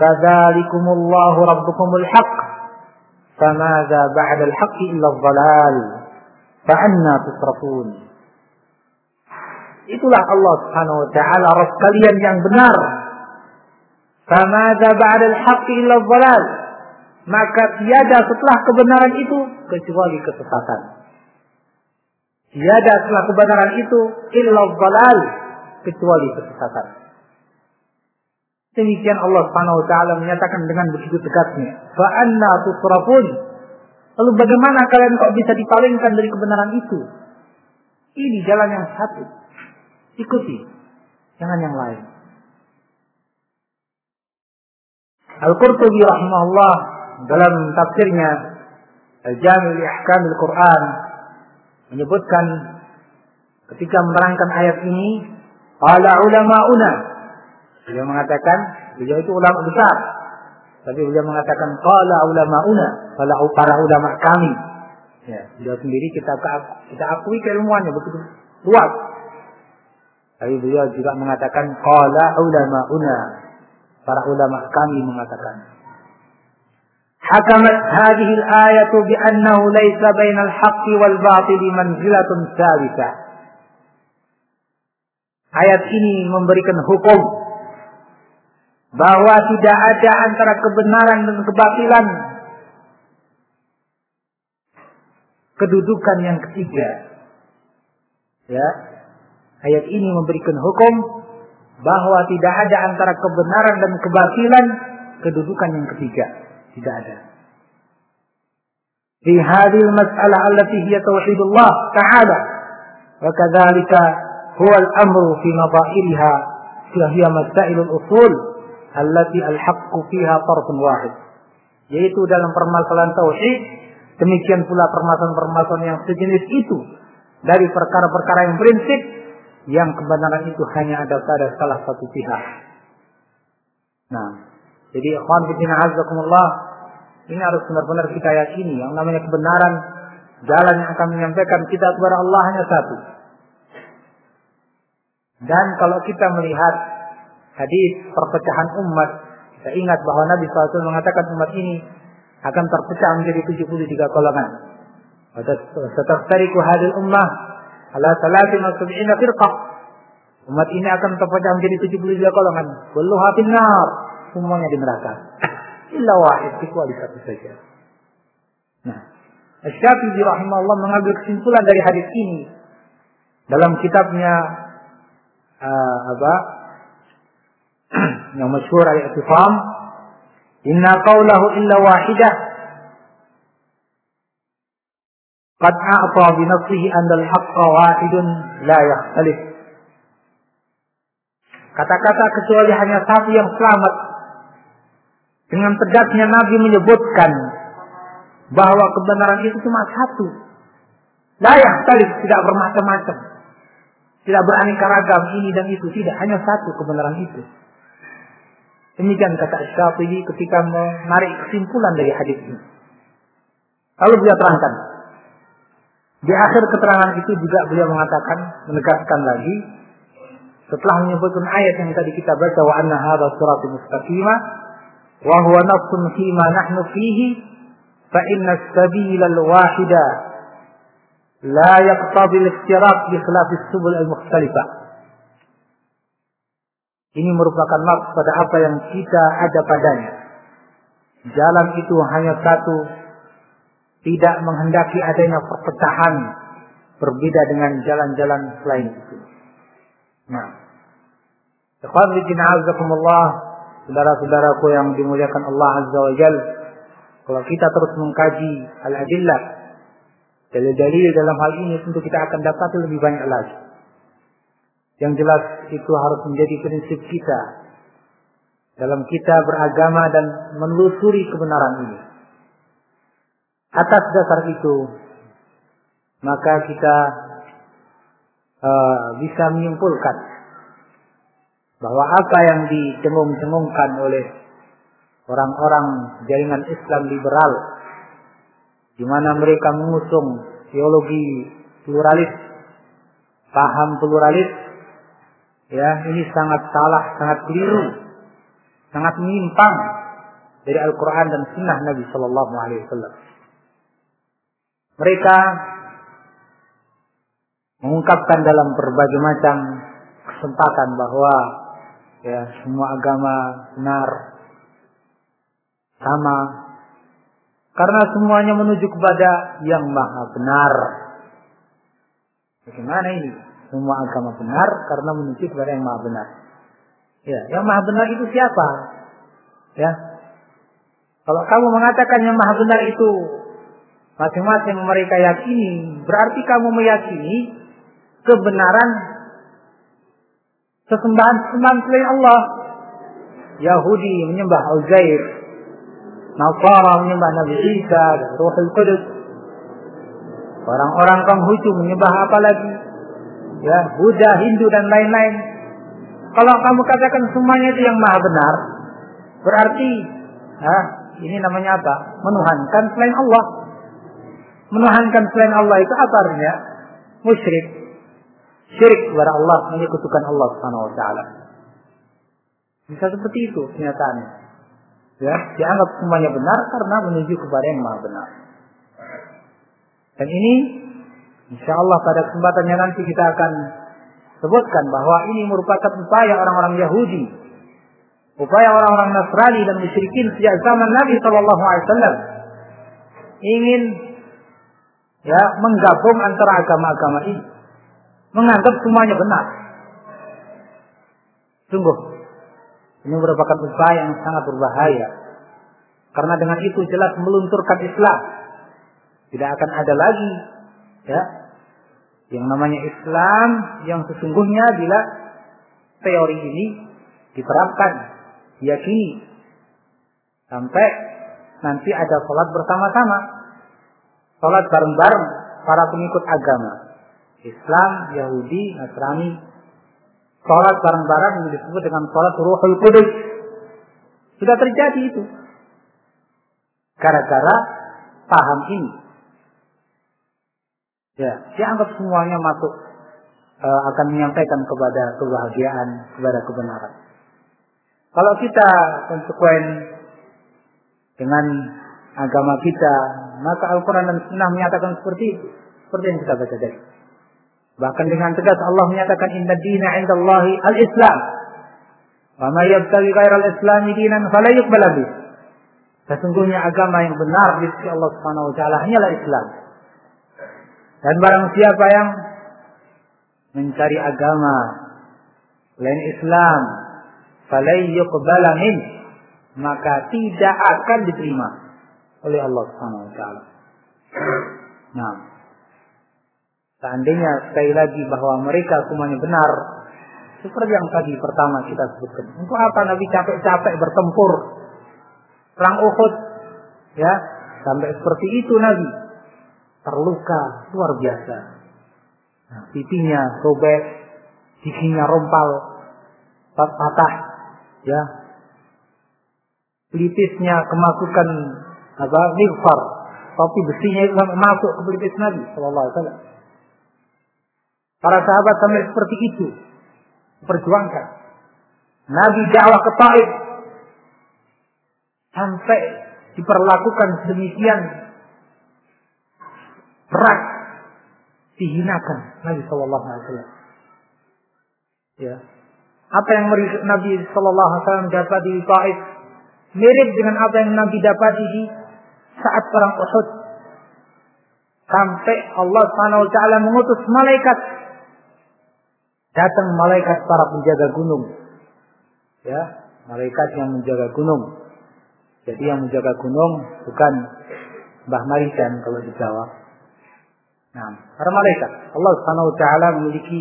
"Kadzalikumullahu rabbukumul haqq, famadza ba'da al-haqqi illa adh-dhalal, fa anna tusrafun." Itulah Allah Subhanahu wa taala Rabb kalian yang benar. Famada ba'dal haqqi illa dhalal. Maka tiada setelah kebenaran itu kecuali kesesatan. Tiada setelah kebenaran itu illa dhalal kecuali kesesatan. Demikian Allah Subhanahu wa taala menyatakan dengan begitu tegasnya, "Fa anna tusrafun?" Lalu bagaimana kalian kok bisa dipalingkan dari kebenaran itu? Ini jalan yang satu. Ikuti. Jangan yang lain. Al-Qurtubi rahimahullah dalam tafsirnya Al-Jami' li Ahkamil Quran menyebutkan ketika menerangkan ayat ini qala ulama'una. Beliau mengatakan beliau itu ulama besar. Tapi beliau mengatakan qala ulama'una. Para ulama kami. Ya beliau sendiri kita kita akui keilmuannya begitu luas tapi beliau juga mengatakan qala una Para ulama kami mengatakan Hakamat hadhihi al-ayatu bi annahu laysa bainal haqqi wal batil manzilatun tsalitsah. Ayat ini memberikan hukum bahwa tidak ada antara kebenaran dan kebatilan kedudukan yang ketiga. Ya, Ayat ini memberikan hukum bahwa tidak ada antara kebenaran dan kebatilan kedudukan yang ketiga. Tidak ada. Di hadil mas'alah allati hiya tauhidullah ta'ala. Wa kadzalika huwa al-amru fi madairiha hiya masailul usul allati al-haqqu fiha tarfun wahid. Yaitu dalam permasalahan tauhid demikian pula permasalahan-permasalahan yang sejenis itu dari perkara-perkara yang prinsip yang kebenaran itu hanya ada pada salah satu pihak. Nah, jadi ikhwan fillah azakumullah ini harus benar-benar kita yakini yang namanya kebenaran jalan yang akan menyampaikan kita kepada Allah hanya satu. Dan kalau kita melihat hadis perpecahan umat, kita ingat bahwa Nabi SAW mengatakan umat ini akan terpecah menjadi 73 golongan. Satastariku hadil ummah ala salatin wa sab'ina firqah. Umat ini akan terpecah menjadi 73 golongan. Kulluha finnar. Semuanya di neraka. Illa wahid, kecuali satu saja. Nah, Syafi'i rahimahullah mengambil kesimpulan dari hadis ini dalam kitabnya uh, apa yang masyhur al-I'tifam inna qawlahu illa wahidah a'ta bi nafsihi anna al-haqqa wahidun la yakhtalif kata-kata kecuali hanya satu yang selamat dengan tegasnya Nabi menyebutkan bahwa kebenaran itu cuma satu. Layak sekali tidak bermacam-macam. Tidak beraneka ragam ini dan itu. Tidak, hanya satu kebenaran itu. Demikian kata Syafi'i ketika menarik kesimpulan dari hadis ini. Lalu beliau terangkan. Di akhir keterangan itu juga beliau mengatakan, menegaskan lagi, setelah menyebutkan ayat yang tadi kita baca, wa anna hadha suratul mustaqimah, wa huwa nafsun fima nahnu fihi, fa inna sabila al-wahida la yaqtadi al-iftiraq bi khilaf as-subul al-mukhtalifah. Ini merupakan maksud pada apa yang kita ada padanya. Jalan itu hanya satu, tidak menghendaki adanya perpecahan berbeda dengan jalan-jalan selain itu. Nah, azakumullah, saudara-saudaraku yang dimuliakan Allah Azza wa Jal, kalau kita terus mengkaji al-adillah, dalil-dalil dalam hal ini tentu kita akan dapat lebih banyak lagi. Yang jelas itu harus menjadi prinsip kita dalam kita beragama dan menelusuri kebenaran ini. Atas dasar itu, maka kita uh, bisa menyimpulkan bahwa apa yang dicengung-cengungkan oleh orang-orang jaringan Islam liberal, di mana mereka mengusung teologi pluralis, paham pluralis, Ya, ini sangat salah, sangat keliru, sangat menyimpang dari Al-Quran dan Sunnah Nabi Shallallahu Alaihi Wasallam. Mereka mengungkapkan dalam berbagai macam kesempatan bahwa ya semua agama benar sama karena semuanya menuju kepada yang maha benar. Bagaimana ini? semua agama benar karena menuju kepada yang maha benar. Ya, yang maha benar itu siapa? Ya. Kalau kamu mengatakan yang maha benar itu masing-masing mereka yakini, berarti kamu meyakini kebenaran sesembahan-sesembahan selain Allah. Yahudi menyembah Uzair, Nasara menyembah Nabi Isa dan Ruhul Qudus. Orang-orang Konghucu menyembah apa lagi? ya Buddha, Hindu dan lain-lain. Kalau kamu katakan semuanya itu yang maha benar, berarti ya, ini namanya apa? Menuhankan selain Allah. Menuhankan selain Allah itu apa artinya? Musyrik. Syirik kepada Allah, menyekutukan Allah Subhanahu wa taala. Bisa seperti itu kenyataannya. Ya, dianggap semuanya benar karena menuju kepada yang maha benar. Dan ini Insya Allah pada kesempatannya nanti kita akan sebutkan bahwa ini merupakan upaya orang-orang Yahudi, upaya orang-orang Nasrani dan musyrikin sejak zaman Nabi Shallallahu Alaihi Wasallam ingin ya menggabung antara agama-agama ini, menganggap semuanya benar. Sungguh, ini merupakan upaya yang sangat berbahaya. Karena dengan itu jelas melunturkan Islam. Tidak akan ada lagi ya yang namanya Islam yang sesungguhnya bila teori ini diterapkan diyakini sampai nanti ada sholat bersama-sama sholat bareng-bareng para pengikut agama Islam, Yahudi, Nasrani sholat bareng-bareng yang disebut dengan sholat ruhul kudus. Sudah terjadi itu. Gara-gara paham ini. Ya, dia anggap semuanya masuk e, akan menyampaikan kepada kebahagiaan, kepada kebenaran. Kalau kita konsekuen dengan agama kita, maka Al-Quran dan Sunnah menyatakan seperti itu. Seperti yang kita baca tadi. Bahkan dengan tegas Allah menyatakan inna dina indallahi al-Islam. Wa ma yabtaghi ghairal islami dinan fala yuqbal Sesungguhnya agama yang benar di sisi Allah Subhanahu wa taala hanyalah Islam. Dan barang siapa yang mencari agama lain Islam, falai yuqbala min, maka tidak akan diterima oleh Allah Subhanahu wa taala. Nah, seandainya sekali lagi bahwa mereka semuanya benar, seperti yang tadi pertama kita sebutkan. Untuk apa Nabi capek-capek bertempur perang Uhud? Ya, sampai seperti itu Nabi terluka luar biasa. Nah, pipinya sobek, giginya rompal, patah, ya. Pelipisnya kemasukan apa? Nifar, topi besinya itu masuk ke pelipis Nabi Sallallahu Alaihi Wasallam. Para sahabat sampai seperti itu perjuangkan. Nabi dakwah ke Taif sampai diperlakukan demikian berat dihinakan Nabi Shallallahu Alaihi Wasallam. Ya, apa yang Nabi Shallallahu Alaihi Wasallam dapat di Taif mirip dengan apa yang Nabi dapat di saat perang Uhud. Sampai Allah Subhanahu Wa Taala mengutus malaikat datang malaikat para penjaga gunung. Ya, malaikat yang menjaga gunung. Jadi yang menjaga gunung bukan Mbah Marijan kalau di Jawa. Nah, para malaikat. Allah Subhanahu wa taala memiliki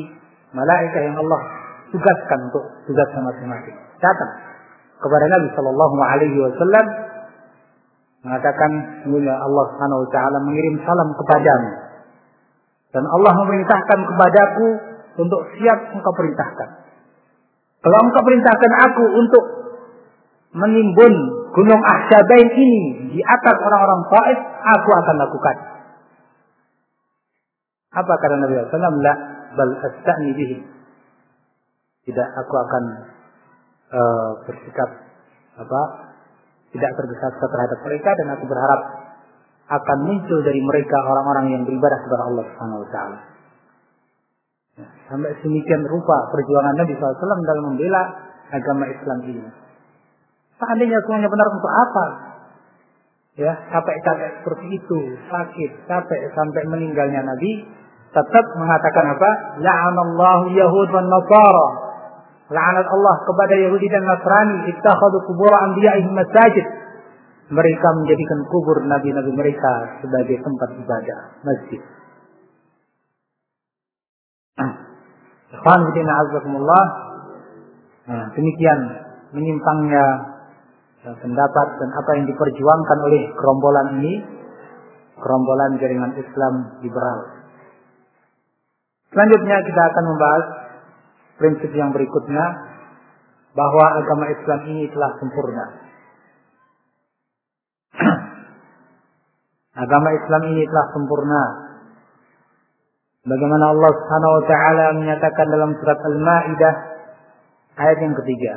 malaikat yang Allah tugaskan untuk tugas masing-masing. Datang kepada Nabi Shallallahu alaihi wasallam mengatakan semuanya Allah Subhanahu wa taala mengirim salam kepadamu. Dan Allah memerintahkan kepadaku untuk siap engkau perintahkan. Kalau engkau perintahkan aku untuk menimbun gunung Ahsabain ini di atas orang-orang Taif, aku akan lakukan. Apa kata Nabi SAW? La bal. Tidak aku akan uh, bersikap apa? Tidak tergesa-gesa terhadap mereka dan aku berharap akan muncul dari mereka orang-orang yang beribadah kepada Allah Subhanahu wa taala. Sampai sedemikian rupa perjuangan Nabi SAW dalam membela agama Islam ini. Seandainya semuanya benar untuk apa? Ya, capek-capek seperti itu, sakit, capek sampai meninggalnya Nabi, tetap mengatakan apa? La'anallahu Yahud wa Nasara. La'anat Allah kepada Yahudi dan Nasrani. Ittakhadu kubur anbiya'ihim masajid. Mereka menjadikan kubur nabi-nabi mereka sebagai tempat ibadah, masjid. Ikhwan azakumullah. Nah, demikian menyimpangnya pendapat dan apa yang diperjuangkan oleh gerombolan ini, gerombolan jaringan Islam liberal. Selanjutnya kita akan membahas prinsip yang berikutnya bahwa agama Islam ini telah sempurna. agama Islam ini telah sempurna Bagaimana Allah Subhanahu wa taala menyatakan dalam surat Al-Maidah ayat yang ketiga.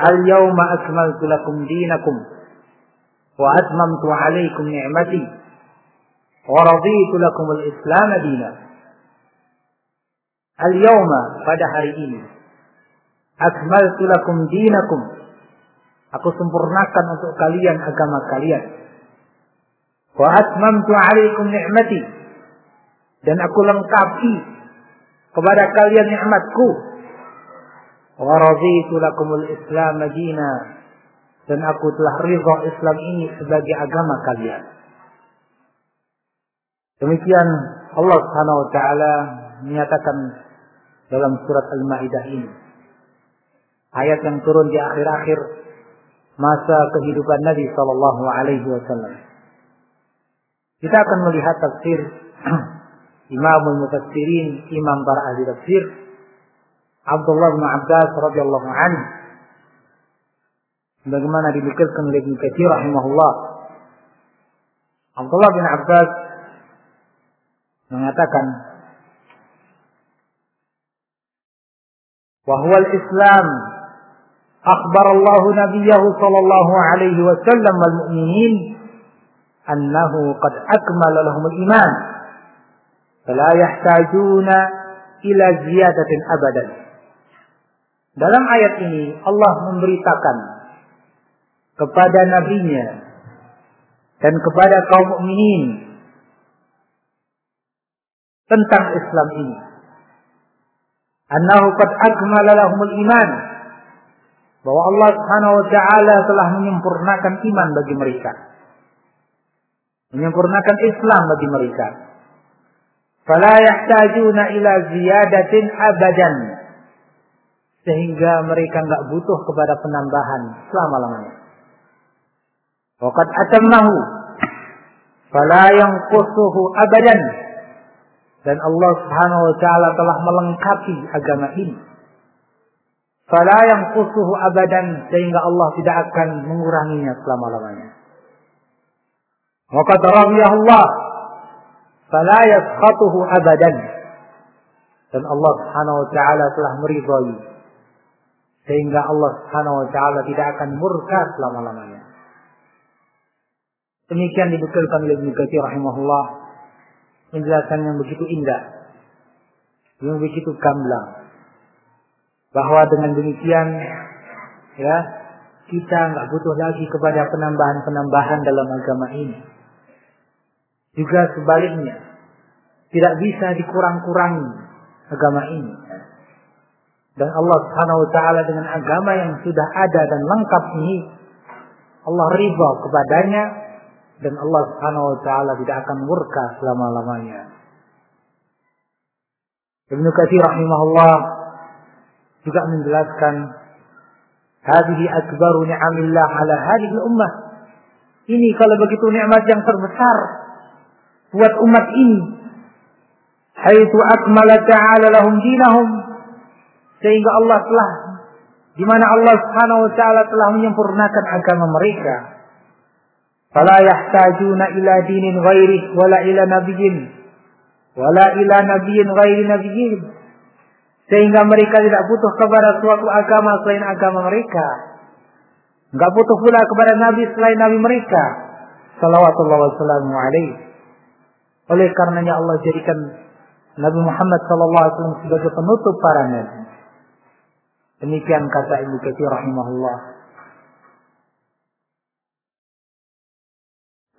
Al-yawma akmaltu lakum dinakum wa atmamtu 'alaikum ni'mati wa raditu lakum al-Islam dina. Al-yawma pada hari ini akmaltu lakum dinakum. Aku sempurnakan untuk kalian agama kalian. Wa atmamtu 'alaikum ni'mati. Dan aku lengkapi kepada kalian nikmatku wa raditu lakumul islam madina dan aku telah ridha Islam ini sebagai agama kalian. Demikian Allah Subhanahu wa taala menyatakan dalam surat Al-Maidah ini. Ayat yang turun di akhir-akhir masa kehidupan Nabi sallallahu alaihi wasallam. Kita akan melihat tafsir Imam Mufassirin, imam para ahli tafsir Abdullah bin Abbas radhiyallahu anhu bagaimana dinukilkan oleh Ibnu Katsir rahimahullah. Abdullah bin Abbas mengatakan وهو الإسلام أخبر الله نبيه صلى الله عليه وسلم والمؤمنين أنه قد أكمل لهم الإيمان فلا يحتاجون إلى زيادة أبدا Dalam ayat ini Allah memberitakan kepada nabinya dan kepada kaum mukminin tentang Islam ini. Annahu qad akmala lahumul iman. Bahwa Allah Subhanahu wa taala telah menyempurnakan iman bagi mereka. Menyempurnakan Islam bagi mereka. Fala yahtajuna ila ziyadatin abadan sehingga mereka nggak butuh kepada penambahan selama-lamanya. Waqad atammahu fala yanqusuhu abadan dan Allah Subhanahu wa taala telah melengkapi agama ini. Fala yanqusuhu abadan sehingga Allah tidak akan menguranginya selama-lamanya. Waqad Allah fala yaskhatuhu abadan dan Allah Subhanahu wa taala telah meridhai sehingga Allah Subhanahu wa taala tidak akan murka selama-lamanya. Demikian dibukilkan oleh Ibnu Katsir rahimahullah penjelasan yang begitu indah, yang begitu gamblang. Bahwa dengan demikian ya kita nggak butuh lagi kepada penambahan-penambahan dalam agama ini. Juga sebaliknya, tidak bisa dikurang-kurangi agama ini. Dan Allah Subhanahu wa taala dengan agama yang sudah ada dan lengkap ini Allah ridha kepadanya dan Allah Subhanahu wa taala tidak akan murka selama-lamanya. Ibnu Katsir rahimahullah juga menjelaskan hadhihi akbaru ni'amillah ala hadhihi ummah. Ini kalau begitu nikmat yang terbesar buat umat ini. Haitsu akmala ta'ala lahum dinahum sehingga Allah telah di mana Allah Subhanahu wa taala telah menyempurnakan agama mereka. Fala yahtajuna ila dinin ghairi wala ila nabiyyin wala ila nabiyyin ghairi nabiyyin. Sehingga mereka tidak butuh kepada suatu agama selain agama mereka. Enggak butuh pula kepada nabi selain nabi mereka. Salawatullah wassalamu alaihi. Oleh karenanya Allah jadikan Nabi Muhammad sallallahu alaihi wasallam sebagai penutup para nabi. Demikian kata Ibnu Katsir rahimahullah.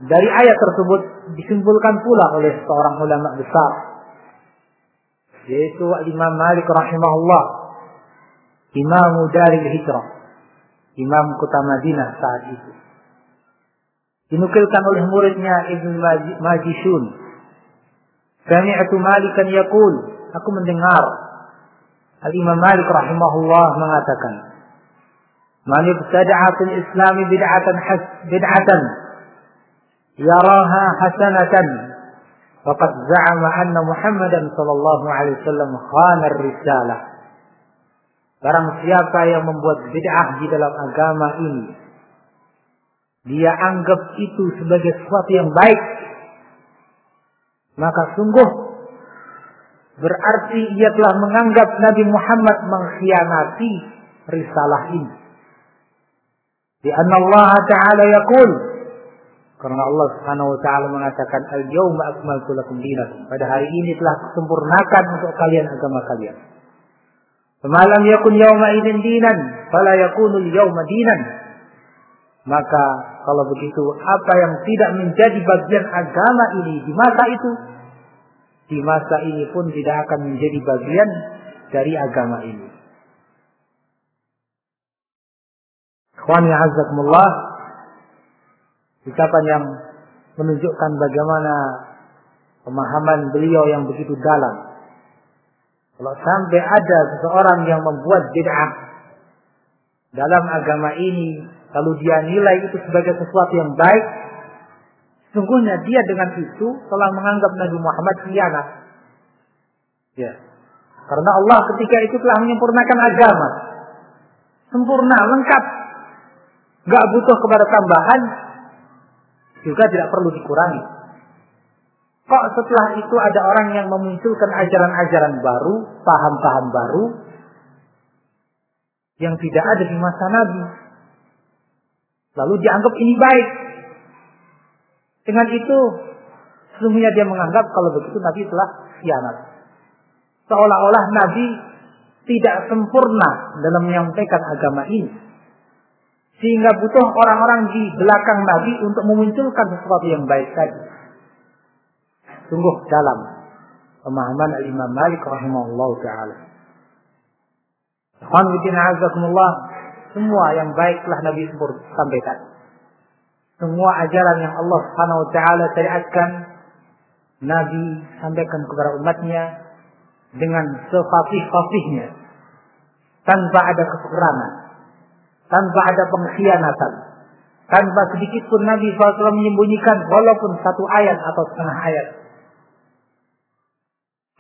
Dari ayat tersebut disimpulkan pula oleh seorang ulama besar yaitu Imam Malik rahimahullah Imam dari Hijrah Imam kota Madinah saat itu. Dinukilkan oleh muridnya Ibnu Majishun. Sami'atu Malikan yaqul aku mendengar. Al-Imam Malik rahimahullah mengatakan, "Man ibtada'a fil Islam bid'atan bid'atan yaraha hasanatan faqad za'ama anna Muhammadan sallallahu alaihi wasallam khana risalah." Barang siapa yang membuat bid'ah di dalam agama ini, dia anggap itu sebagai sesuatu yang baik, maka sungguh Berarti ia telah menganggap Nabi Muhammad mengkhianati risalah ini. Di Allah Ta'ala yaqul karena Allah Subhanahu wa taala mengatakan al-yauma akmaltu lakum dinakum. Pada hari ini telah kusempurnakan untuk kalian agama kalian. Semalam yakun yauma idin dinan, fala yakunu yauma dinan. Maka kalau begitu apa yang tidak menjadi bagian agama ini di masa itu di masa ini pun tidak akan menjadi bagian dari agama ini. Ikhwan azakumullah ucapan yang menunjukkan bagaimana pemahaman beliau yang begitu dalam. Kalau sampai ada seseorang yang membuat bid'ah dalam agama ini, lalu dia nilai itu sebagai sesuatu yang baik, Sungguhnya dia dengan itu telah menganggap Nabi Muhammad khianat. Ya. Karena Allah ketika itu telah menyempurnakan agama. Sempurna, lengkap. Gak butuh kepada tambahan. Juga tidak perlu dikurangi. Kok setelah itu ada orang yang memunculkan ajaran-ajaran baru, paham-paham baru, yang tidak ada di masa Nabi. Lalu dianggap ini baik. Dengan itu, sesungguhnya dia menganggap kalau begitu Nabi telah khianat. Seolah-olah Nabi tidak sempurna dalam menyampaikan agama ini. Sehingga butuh orang-orang di belakang Nabi untuk memunculkan sesuatu yang baik tadi. Sungguh dalam pemahaman Al-Imam Malik rahimahullah ta'ala. Semua yang baik telah Nabi sampaikan. Semua ajaran yang Allah Subhanahu wa taala syariatkan Nabi sampaikan kepada umatnya dengan sefasih-fasihnya tanpa ada kekurangan, tanpa ada pengkhianatan, tanpa sedikit pun Nabi SAW menyembunyikan walaupun satu ayat atau setengah ayat.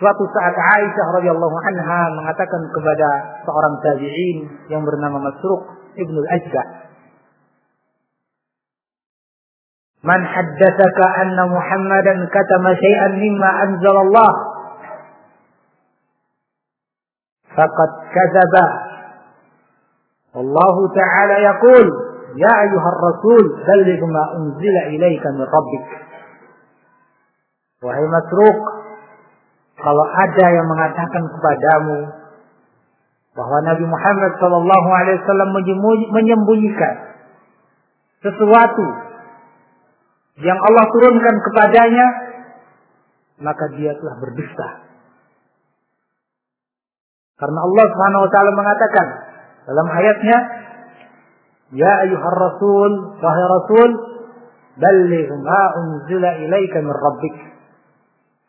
Suatu saat Aisyah radhiyallahu anha mengatakan kepada seorang tabi'in yang bernama Masruq Ibnu Al-Ajda, "Man haddatsaka anna Muhammadan katama syai'an mimma anzalallah faqad kadzaba." Allah Ta'ala yaqul, "Ya ayyuhar rasul, balligh ma unzila ilaika min rabbik." Wahai Masruq, kalau ada yang mengatakan kepadamu bahwa Nabi Muhammad Shallallahu Alaihi Wasallam menyembunyikan sesuatu yang Allah turunkan kepadanya, maka dia telah berdusta. Karena Allah Subhanahu wa taala mengatakan dalam ayatnya, "Ya ayyuhar rasul, wahai rasul, balligh ma unzila ilaika min rabbik."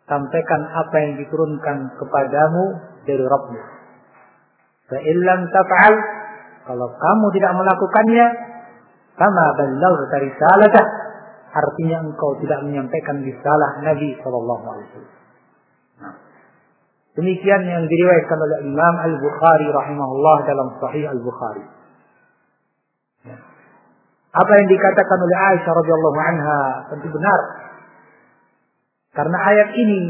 sampaikan apa yang diturunkan kepadamu dari Rabbmu. Fa'illam taf'al, kalau kamu tidak melakukannya, kama ballaghta risalatah, artinya engkau tidak menyampaikan risalah Nabi sallallahu alaihi wasallam. Demikian yang diriwayatkan oleh Imam Al-Bukhari rahimahullah dalam Sahih Al-Bukhari. Apa yang dikatakan oleh Aisyah radhiyallahu anha tentu benar karena ayat ini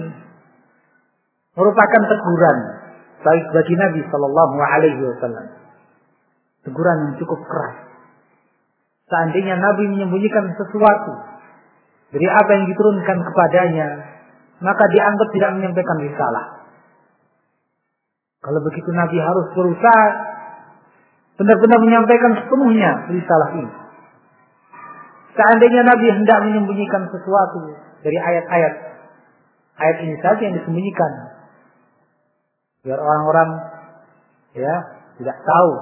merupakan teguran baik bagi Nabi Shallallahu Alaihi Wasallam. Teguran yang cukup keras. Seandainya Nabi menyembunyikan sesuatu dari apa yang diturunkan kepadanya, maka dianggap tidak menyampaikan risalah. Kalau begitu Nabi harus berusaha benar-benar menyampaikan sepenuhnya risalah ini. Seandainya Nabi hendak menyembunyikan sesuatu dari ayat-ayat ayat ini saja yang disembunyikan. Biar orang-orang ya tidak tahu.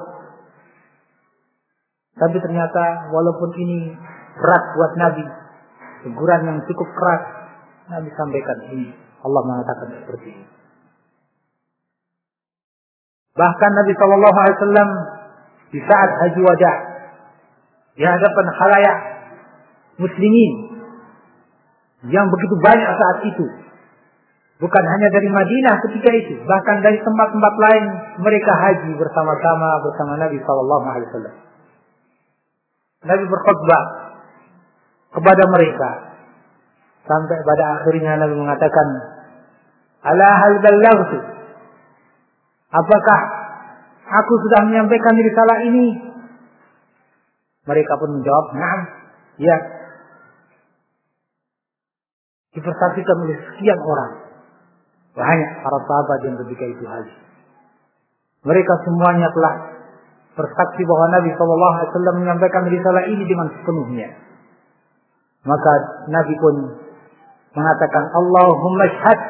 Tapi ternyata walaupun ini berat buat Nabi teguran yang cukup keras Nabi sampaikan ini. Allah mengatakan seperti ini bahkan Nabi Shallallahu Alaihi Wasallam di saat haji wajah di hadapan khalayak muslimin yang begitu banyak saat itu Bukan hanya dari Madinah ketika itu, bahkan dari tempat-tempat lain mereka haji bersama-sama bersama Nabi Shallallahu Alaihi Wasallam. Nabi berkhutbah kepada mereka sampai pada akhirnya Nabi mengatakan, "Ala hal ballaghtu?" Apakah aku sudah menyampaikan risalah ini? Mereka pun menjawab, "Na'am." Ya. Dipersaksikan oleh sekian orang. Banyak para sahabat yang ketika itu haji. Mereka semuanya telah bersaksi bahwa Nabi Shallallahu Alaihi Wasallam menyampaikan risalah ini dengan sepenuhnya. Maka Nabi pun mengatakan Allahumma syhad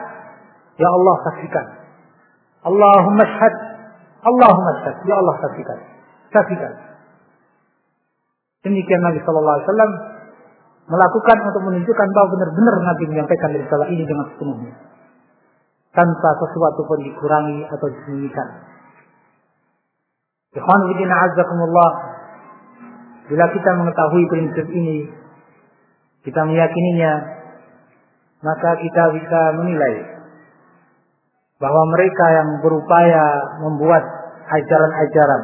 ya Allah saksikan. Allahumma syhad Allahumma syhad ya Allah saksikan. Saksikan. Demikian Nabi Shallallahu Alaihi Wasallam melakukan untuk menunjukkan bahwa benar-benar Nabi menyampaikan risalah ini dengan sepenuhnya tanpa sesuatu pun dikurangi atau disembunyikan. Ikhwan fillah azakumullah. Bila kita mengetahui prinsip ini, kita meyakininya, maka kita bisa menilai bahwa mereka yang berupaya membuat ajaran-ajaran.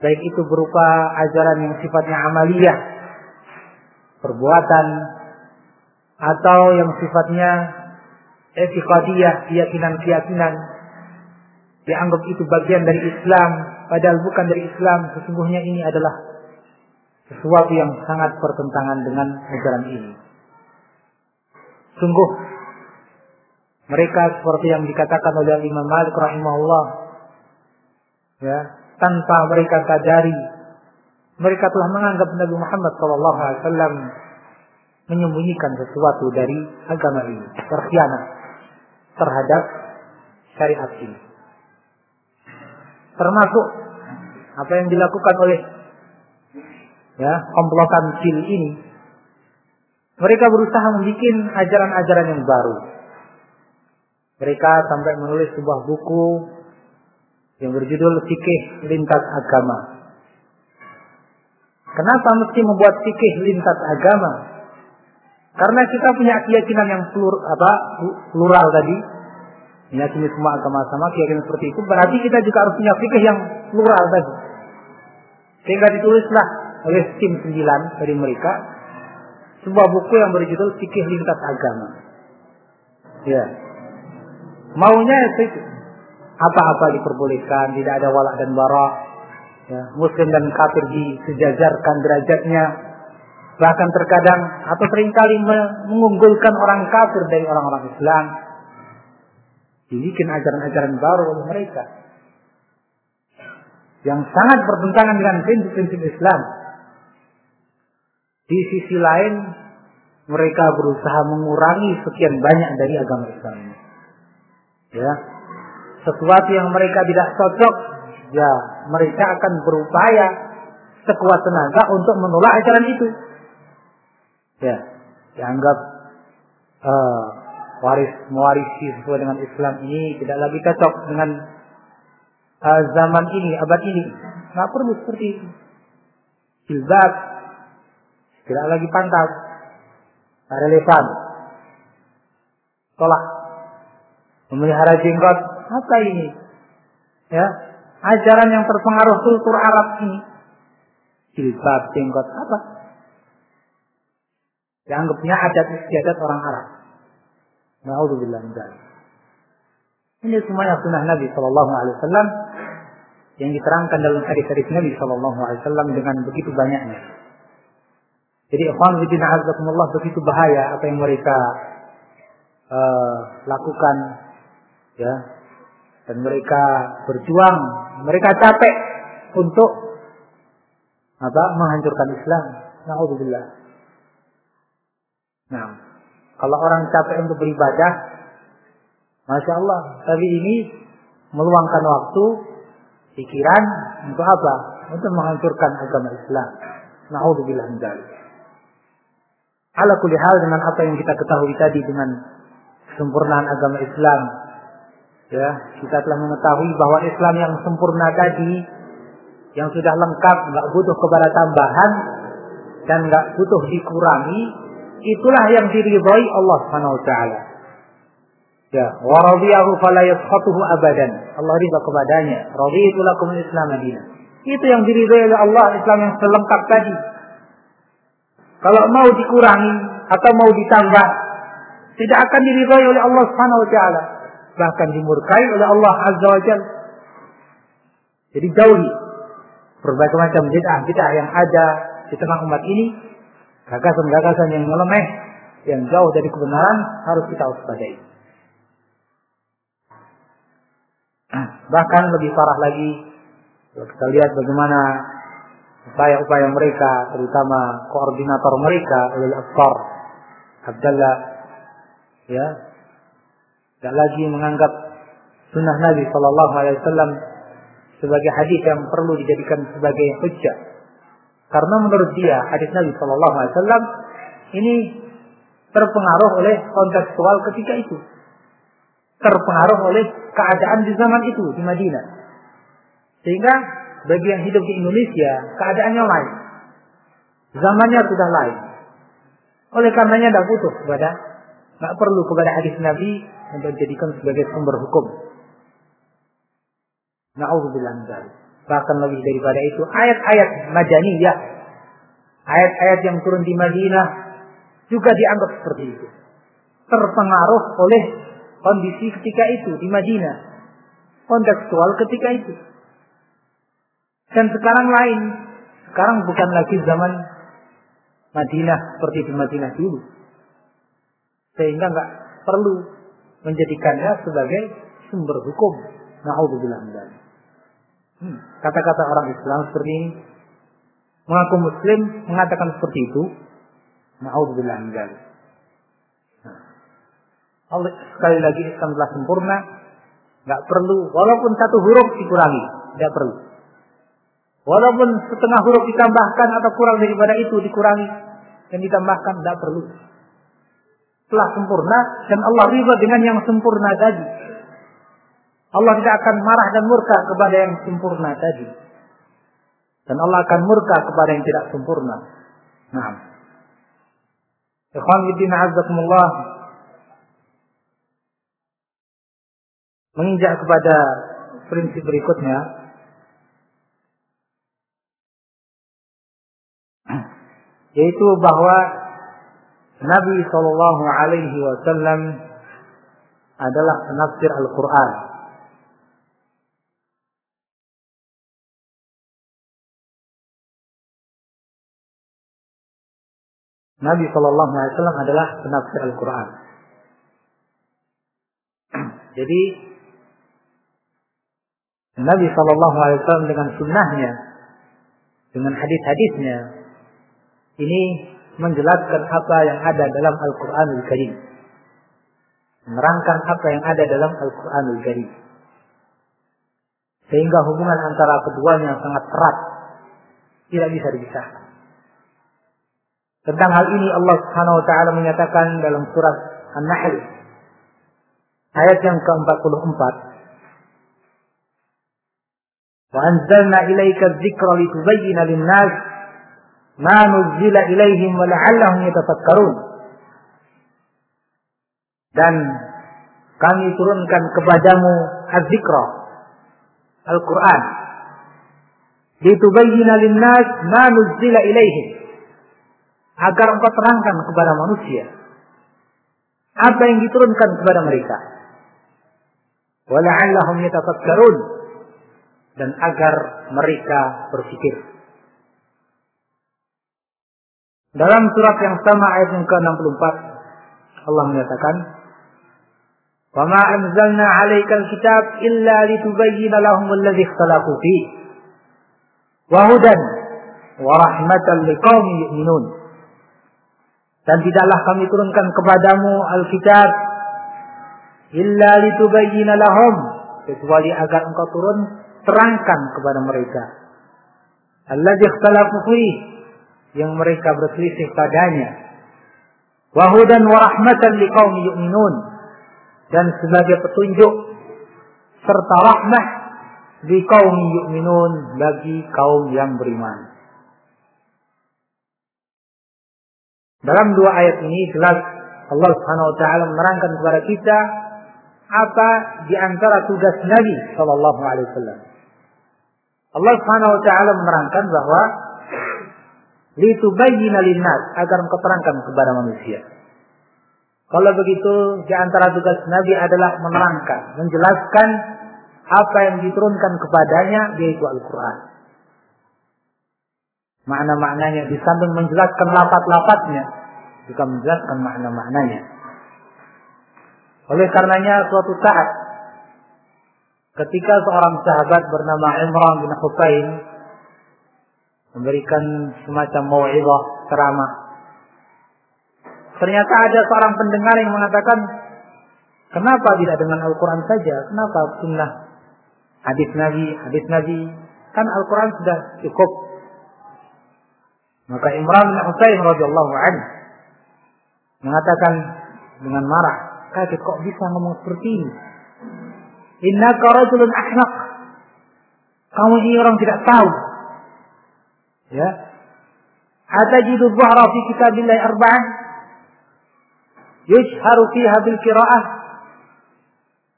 Baik itu berupa ajaran yang sifatnya amaliyah perbuatan atau yang sifatnya etikadiyah keyakinan-keyakinan. Dianggap itu bagian dari Islam padahal bukan dari Islam. Sesungguhnya ini adalah sesuatu yang sangat bertentangan dengan ajaran ini. Sungguh mereka seperti yang dikatakan oleh Imam Malik rahimahullah. Ya tanpa mereka sadari mereka telah menganggap Nabi Muhammad sallallahu alaihi wasallam menyembunyikan sesuatu dari agama ini terkhianat terhadap syariat ini. Termasuk apa yang dilakukan oleh ya komplotan kecil ini. Mereka berusaha membuat ajaran-ajaran yang baru mereka sampai menulis sebuah buku yang berjudul Fikih Lintas Agama. Kenapa mesti membuat fikih lintas agama? Karena kita punya keyakinan yang plur, apa, plural tadi. Meyakini semua agama sama, keyakinan seperti itu. Berarti kita juga harus punya fikih yang plural tadi. Sehingga ditulislah oleh tim sembilan dari mereka sebuah buku yang berjudul Fikih Lintas Agama. Ya, Maunya itu apa-apa diperbolehkan, tidak ada walak dan bara. Ya, muslim dan kafir disejajarkan derajatnya. Bahkan terkadang atau sering kali mengunggulkan orang kafir dari orang-orang Islam. Dibikin ajaran-ajaran baru oleh mereka. Yang sangat bertentangan dengan prinsip-prinsip Islam. Di sisi lain, mereka berusaha mengurangi sekian banyak dari agama Islam ya. Sesuatu yang mereka tidak cocok ya mereka akan berupaya sekuat tenaga untuk menolak ajaran itu. Ya. Dianggap uh, waris mewarisi sesuai dengan Islam ini tidak lagi cocok dengan uh, zaman ini abad ini. Nggak perlu seperti itu. Jilbab tidak lagi pantas relevan tolak memelihara jenggot. Apa ini? Ya? Ajaran yang terpengaruh kultur Arab ini. Jilbab jenggot apa? Dianggapnya adat istiadat orang Arab. Naudzubillah min ini semuanya sunnah Nabi Shallallahu Alaihi Wasallam yang diterangkan dalam hadis-hadis Nabi Shallallahu Alaihi Wasallam dengan begitu banyaknya. Jadi ikhwan fillah begitu bahaya apa yang mereka uh, lakukan ya. Dan mereka berjuang mereka capek untuk apa menghancurkan Islam. Naudzubillah. Nah kalau orang capek untuk beribadah masya Allah tapi ini meluangkan waktu pikiran untuk apa? Untuk menghancurkan agama Islam. Naudzubillah min ala dengan apa yang kita ketahui tadi dengan sempurnaan agama Islam Ya, kita telah mengetahui bahwa Islam yang sempurna tadi yang sudah lengkap, nggak butuh kepada tambahan dan nggak butuh dikurangi, itulah yang diridhai Allah Subhanahu taala. Ya, wa radiyahu fala abadan. Allah ridha kepadanya. Raditu lakum Islam madinah. Itu yang diridhai oleh Allah Islam yang selengkap tadi. Kalau mau dikurangi atau mau ditambah, tidak akan diridhai oleh Allah Subhanahu wa taala bahkan dimurkai oleh Allah Azza wa Jal. Jadi jauhi berbagai macam bid'ah bid'ah yang ada di tengah umat ini, gagasan-gagasan yang melemeh, yang jauh dari kebenaran harus kita waspadai. Bahkan lebih parah lagi, kita lihat bagaimana upaya-upaya mereka, terutama koordinator mereka, oleh Akbar Abdullah, ya, tidak lagi menganggap sunnah Nabi Shallallahu Alaihi Wasallam sebagai hadis yang perlu dijadikan sebagai hujjah. Karena menurut dia hadis Nabi Shallallahu Alaihi Wasallam ini terpengaruh oleh kontekstual ketika itu, terpengaruh oleh keadaan di zaman itu di Madinah. Sehingga bagi yang hidup di Indonesia keadaannya lain, zamannya sudah lain. Oleh karenanya tidak butuh kepada Nggak perlu kepada hadis Nabi untuk dijadikan sebagai sumber hukum. Na'udzubillah Bahkan lebih daripada itu, ayat-ayat madaniyah, ayat-ayat yang turun di Madinah juga dianggap seperti itu. Terpengaruh oleh kondisi ketika itu di Madinah. Kontekstual ketika itu. Dan sekarang lain. Sekarang bukan lagi zaman Madinah seperti di Madinah dulu. Sehingga nggak perlu menjadikannya sebagai sumber hukum. Na'udzubillah hmm. Kata-kata orang Islam seperti ini. Mengaku muslim mengatakan seperti itu. Na'udzubillah nah. Allah sekali lagi Islam telah sempurna. Nggak perlu, walaupun satu huruf dikurangi, tidak perlu. Walaupun setengah huruf ditambahkan atau kurang daripada itu dikurangi dan ditambahkan, tidak perlu telah sempurna dan Allah riba dengan yang sempurna tadi. Allah tidak akan marah dan murka kepada yang sempurna tadi. Dan Allah akan murka kepada yang tidak sempurna. Nah. Ikhwan fillah azzakumullah. Menginjak kepada prinsip berikutnya. Yaitu bahwa Nabi Shallallahu Alaihi Wasallam adalah penafsir Al-Quran. Nabi Shallallahu Alaihi Wasallam adalah penafsir Al-Quran. Jadi Nabi Shallallahu Alaihi Wasallam dengan sunnahnya, dengan hadis-hadisnya, ini menjelaskan apa yang ada dalam Al-Quranul Karim. Menerangkan apa yang ada dalam Al-Quranul Karim. Sehingga hubungan antara keduanya sangat erat. Tidak bisa dipisahkan. Tentang hal ini Allah Subhanahu wa taala menyatakan dalam surat An-Nahl ayat yang ke-44 Wa anzalna ilaika dzikra litubayyana lin-nas ma nuzila ilaihim wa la'allahum yatafakkarun. Dan kami turunkan kepadamu az-zikra Al-Qur'an. Litubayyana lin-nas ma nuzila ilaihim. Agar engkau terangkan kepada manusia apa yang diturunkan kepada mereka. Wa la'allahum yatafakkarun. Dan agar mereka berpikir dalam surat yang sama ayat yang ke-64 Allah menyatakan "Wa ma anzalna 'alaikal kitab illa litubayyana lahum alladhi ikhtalafu fi. Wa hudan wa rahmatan liqaumin yu'minun." Dan tidaklah kami turunkan kepadamu Alkitab illa litubayyana lahum kecuali agar engkau turun terangkan kepada mereka. Alladhi ikhtalafu fihi yang mereka berselisih padanya. Wahudan wa rahmatan liqaumi yu'minun dan sebagai petunjuk serta rahmah di kaum yu'minun bagi kaum yang beriman. Dalam dua ayat ini jelas Allah Subhanahu wa taala menerangkan kepada kita apa di antara tugas Nabi sallallahu alaihi wasallam. Allah Subhanahu wa taala menerangkan bahwa litubayyina linnas agar engkau terangkan kepada manusia. Kalau begitu di antara tugas Nabi adalah menerangkan, menjelaskan apa yang diturunkan kepadanya yaitu Al-Qur'an. Makna-maknanya di samping menjelaskan lapat-lapatnya juga menjelaskan makna-maknanya. Oleh karenanya suatu saat ketika seorang sahabat bernama Imran bin Husain memberikan semacam mau'izah ceramah. Ternyata ada seorang pendengar yang mengatakan, kenapa tidak dengan Al-Quran saja? Kenapa sunnah hadis Nabi, hadis Nabi? Kan Al-Quran sudah cukup. Maka Imran bin Husain radhiyallahu anhu mengatakan dengan marah, kaget kok bisa ngomong seperti ini? Innaka rajulun ahmaq. Kamu ini orang tidak tahu Ya. Atajidu dhahra fi kitabillah arba'ah? Yushharu fiha bil qiraah.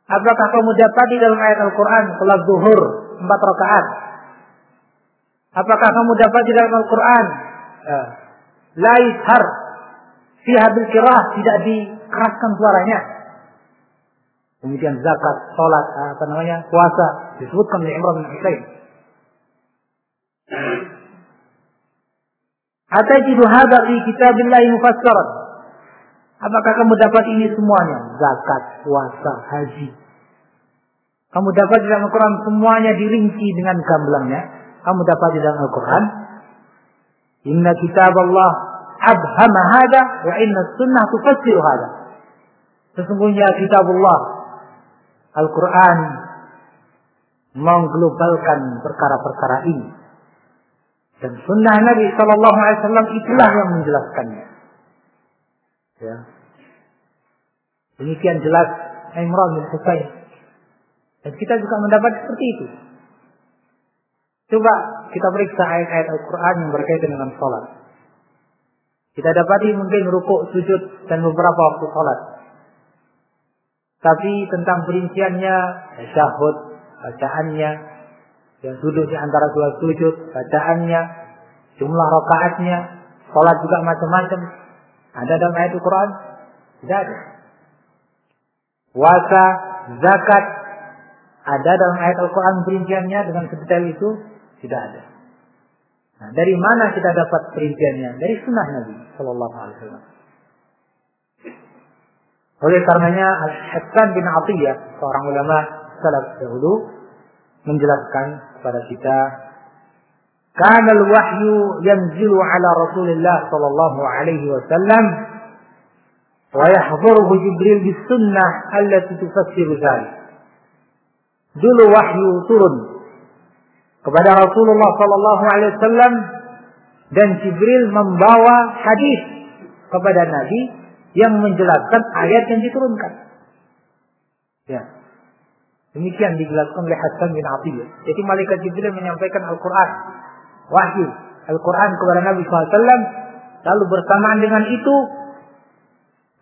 Apakah kamu dapati dalam ayat Al-Quran salat zuhur empat rakaat? Apakah kamu dapati dalam Al-Quran uh, la yushar fiha bil qiraah tidak dikeraskan suaranya? Kemudian zakat, salat, apa namanya, puasa disebutkan oleh Imran bin Husain. Atajidu hadha fi kitabillah mufassaran. Apakah kamu dapat ini semuanya? Zakat, puasa, haji. Kamu dapat di dalam Al-Quran semuanya dirinci dengan gamblangnya. Kamu dapat di dalam Al-Quran. Inna kitab Allah abhama hada wa inna sunnah tufassiru hada. Sesungguhnya kitab Allah Al-Quran mengglobalkan perkara-perkara ini. Dan sunnah Nabi Shallallahu Alaihi Wasallam itulah yang menjelaskannya. Ya. Demikian jelas Imran bin Husain. Dan kita juga mendapat seperti itu. Coba kita periksa ayat-ayat Al-Quran yang berkaitan dengan sholat. Kita dapati mungkin rukuk, sujud, dan beberapa waktu sholat. Tapi tentang perinciannya, syahud, bacaannya, yang duduk di antara dua sujud, bacaannya, jumlah rakaatnya, sholat juga macam-macam. Ada dalam ayat Al-Quran? Tidak ada. Puasa, zakat, ada dalam ayat Al-Quran perinciannya dengan sedetail itu? Tidak ada. Nah, dari mana kita dapat perinciannya? Dari sunnah Nabi Shallallahu Alaihi Wasallam. Oleh karenanya Al-Hasan bin Atiyah, seorang ulama salaf dahulu, menjelaskan kepada kita karena wahyu yanzilu ala Rasulullah sallallahu alaihi wasallam wa yahdhuruhu Jibril bis sunnah allati tufassiru dzalik. Dulu wahyu turun kepada Rasulullah sallallahu alaihi wasallam dan Jibril membawa hadis kepada Nabi yang menjelaskan ayat yang diturunkan. Ya. Demikian dijelaskan oleh Hasan bin Atiyah. Jadi malaikat Jibril menyampaikan Al-Quran. Wahyu. Al-Quran kepada Nabi SAW. Lalu bersamaan dengan itu.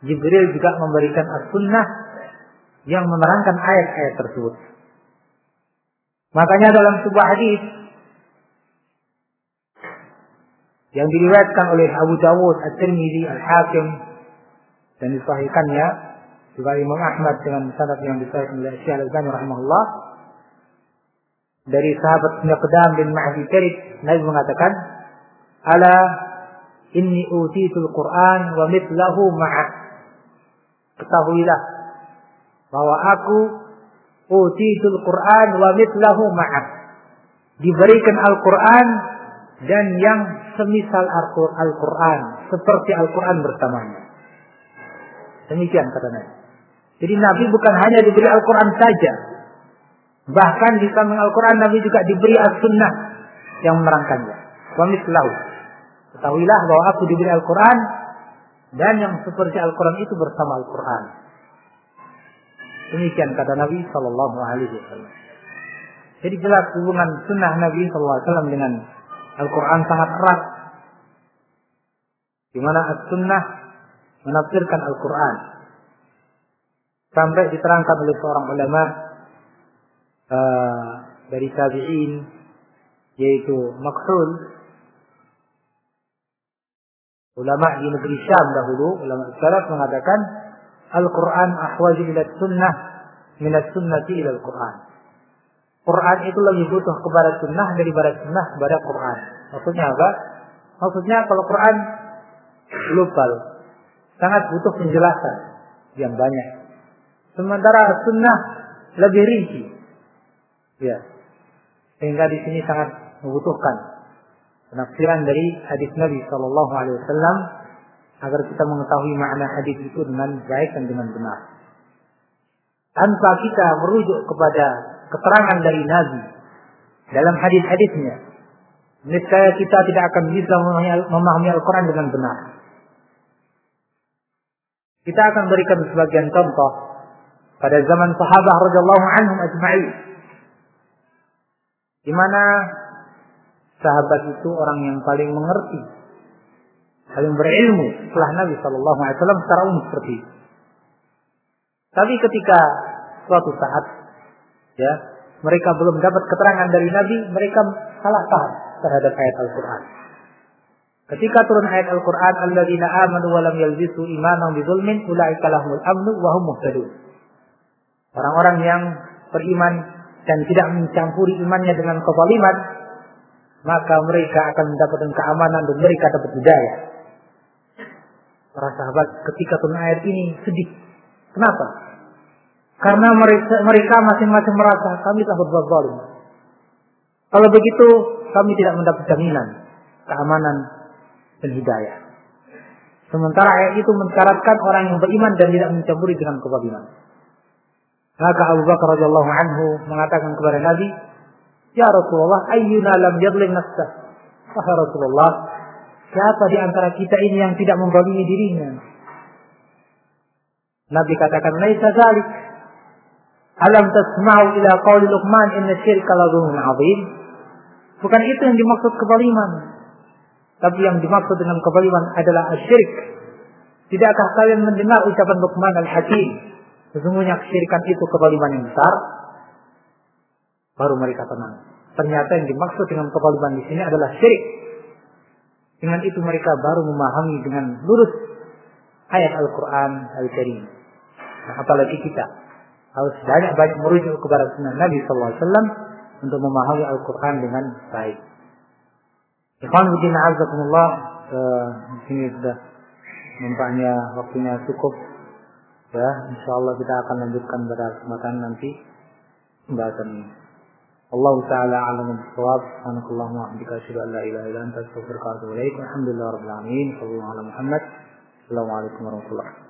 Jibril juga memberikan as-sunnah. Yang menerangkan ayat-ayat tersebut. Makanya dalam sebuah hadis yang diriwayatkan oleh Abu Dawud, At-Tirmidzi, Al-Hakim dan disahihkannya juga Imam Ahmad dengan sanad yang disahihkan oleh Syekh Al-Albani rahimahullah dari sahabat Miqdam bin Ma'di Karib Nabi mengatakan ala inni utitul Quran wa mithlahu ma'a. Ketahuilah bahwa aku utitul Quran wa mithlahu ma'a. Diberikan Al-Quran dan yang semisal Al-Quran seperti Al-Quran bersamanya. Demikian kata Nabi jadi Nabi bukan hanya diberi Al-Quran saja. Bahkan di samping Al-Quran Nabi juga diberi As-Sunnah yang menerangkannya. Wamislahu. Ketahuilah bahwa aku diberi Al-Quran dan yang seperti Al-Quran itu bersama Al-Quran. Demikian kata Nabi Shallallahu. Jadi jelas hubungan sunnah Nabi Shallallahu Alaihi Wasallam dengan Al-Quran sangat erat. Di mana As-Sunnah menafsirkan Al-Quran sampai diterangkan oleh seorang ulama uh, dari tabi'in yaitu Makhul. Ulama di negeri Syam dahulu ulama salaf mengatakan Al-Quran ahwaju ila sunnah minat sunnati ila Al-Quran. Quran itu lebih butuh kepada sunnah daripada sunnah kepada Quran. Maksudnya apa? maksudnya kalau Quran global sangat butuh penjelasan yang banyak Sementara sunnah lebih rinci. Ya. Sehingga di sini sangat membutuhkan penafsiran dari hadis Nabi Shallallahu Alaihi Wasallam agar kita mengetahui makna hadis itu dengan baik dan dengan benar. Tanpa kita merujuk kepada keterangan dari Nabi dalam hadis-hadisnya, niscaya kita tidak akan bisa memahami Al-Quran dengan benar. Kita akan berikan sebagian contoh pada zaman sahabat radhiyallahu anhum ajma'in. Di mana sahabat itu orang yang paling mengerti, paling berilmu setelah Nabi Shallallahu Alaihi Wasallam secara umum seperti itu. Tapi ketika suatu saat ya mereka belum dapat keterangan dari Nabi, mereka salah paham terhadap ayat Al-Quran. Ketika turun ayat Al-Quran, Alladzina amanu wa lam yalbisu imanahum bizulmin, ulaika lahumul amnu wa hum muhtadun. Orang-orang yang beriman dan tidak mencampuri imannya dengan kezaliman, maka mereka akan mendapatkan keamanan dan mereka dapat hidayah. Para sahabat ketika turun ayat ini sedih. Kenapa? Karena mereka masing-masing merasa kami telah berbuat zalim. Kalau begitu kami tidak mendapat jaminan keamanan dan hidayah. Sementara ayat itu mensyaratkan orang yang beriman dan tidak mencampuri dengan kezaliman. Maka Abu Bakar radhiyallahu anhu mengatakan kepada Nabi, "Ya Rasulullah, ayyuna lam yadlim nafsah?" Wahai Rasulullah, siapa di antara kita ini yang tidak membagi dirinya? Nabi katakan, "Laisa dzalik." Alam tasma'u ila qawli Luqman inna syirka la 'adzim? Bukan itu yang dimaksud kezaliman. Tapi yang dimaksud dengan kezaliman adalah syirik. Tidakkah kalian mendengar ucapan Luqman al-Hakim? Sesungguhnya kesyirikan itu kezaliman yang besar. Baru mereka tenang. Ternyata yang dimaksud dengan kezaliman di sini adalah syirik. Dengan itu mereka baru memahami dengan lurus ayat Al-Quran Al-Karim. Nah, apalagi kita harus banyak-banyak merujuk kepada sunnah Nabi SAW untuk memahami Al-Quran dengan baik. Ikhwan Bidin Azakumullah, di sini sudah nampaknya waktunya cukup. Ya, insya Allah kita akan lanjutkan pada kesempatan nanti pembahasan ini. Allah Ta'ala alam bisawab. Subhanakallahumma wa bihamdika asyhadu an la ilaha illa anta astaghfiruka wa atubu ilaik. Rabbil alamin. Sallallahu ala Muhammad. Assalamualaikum warahmatullahi.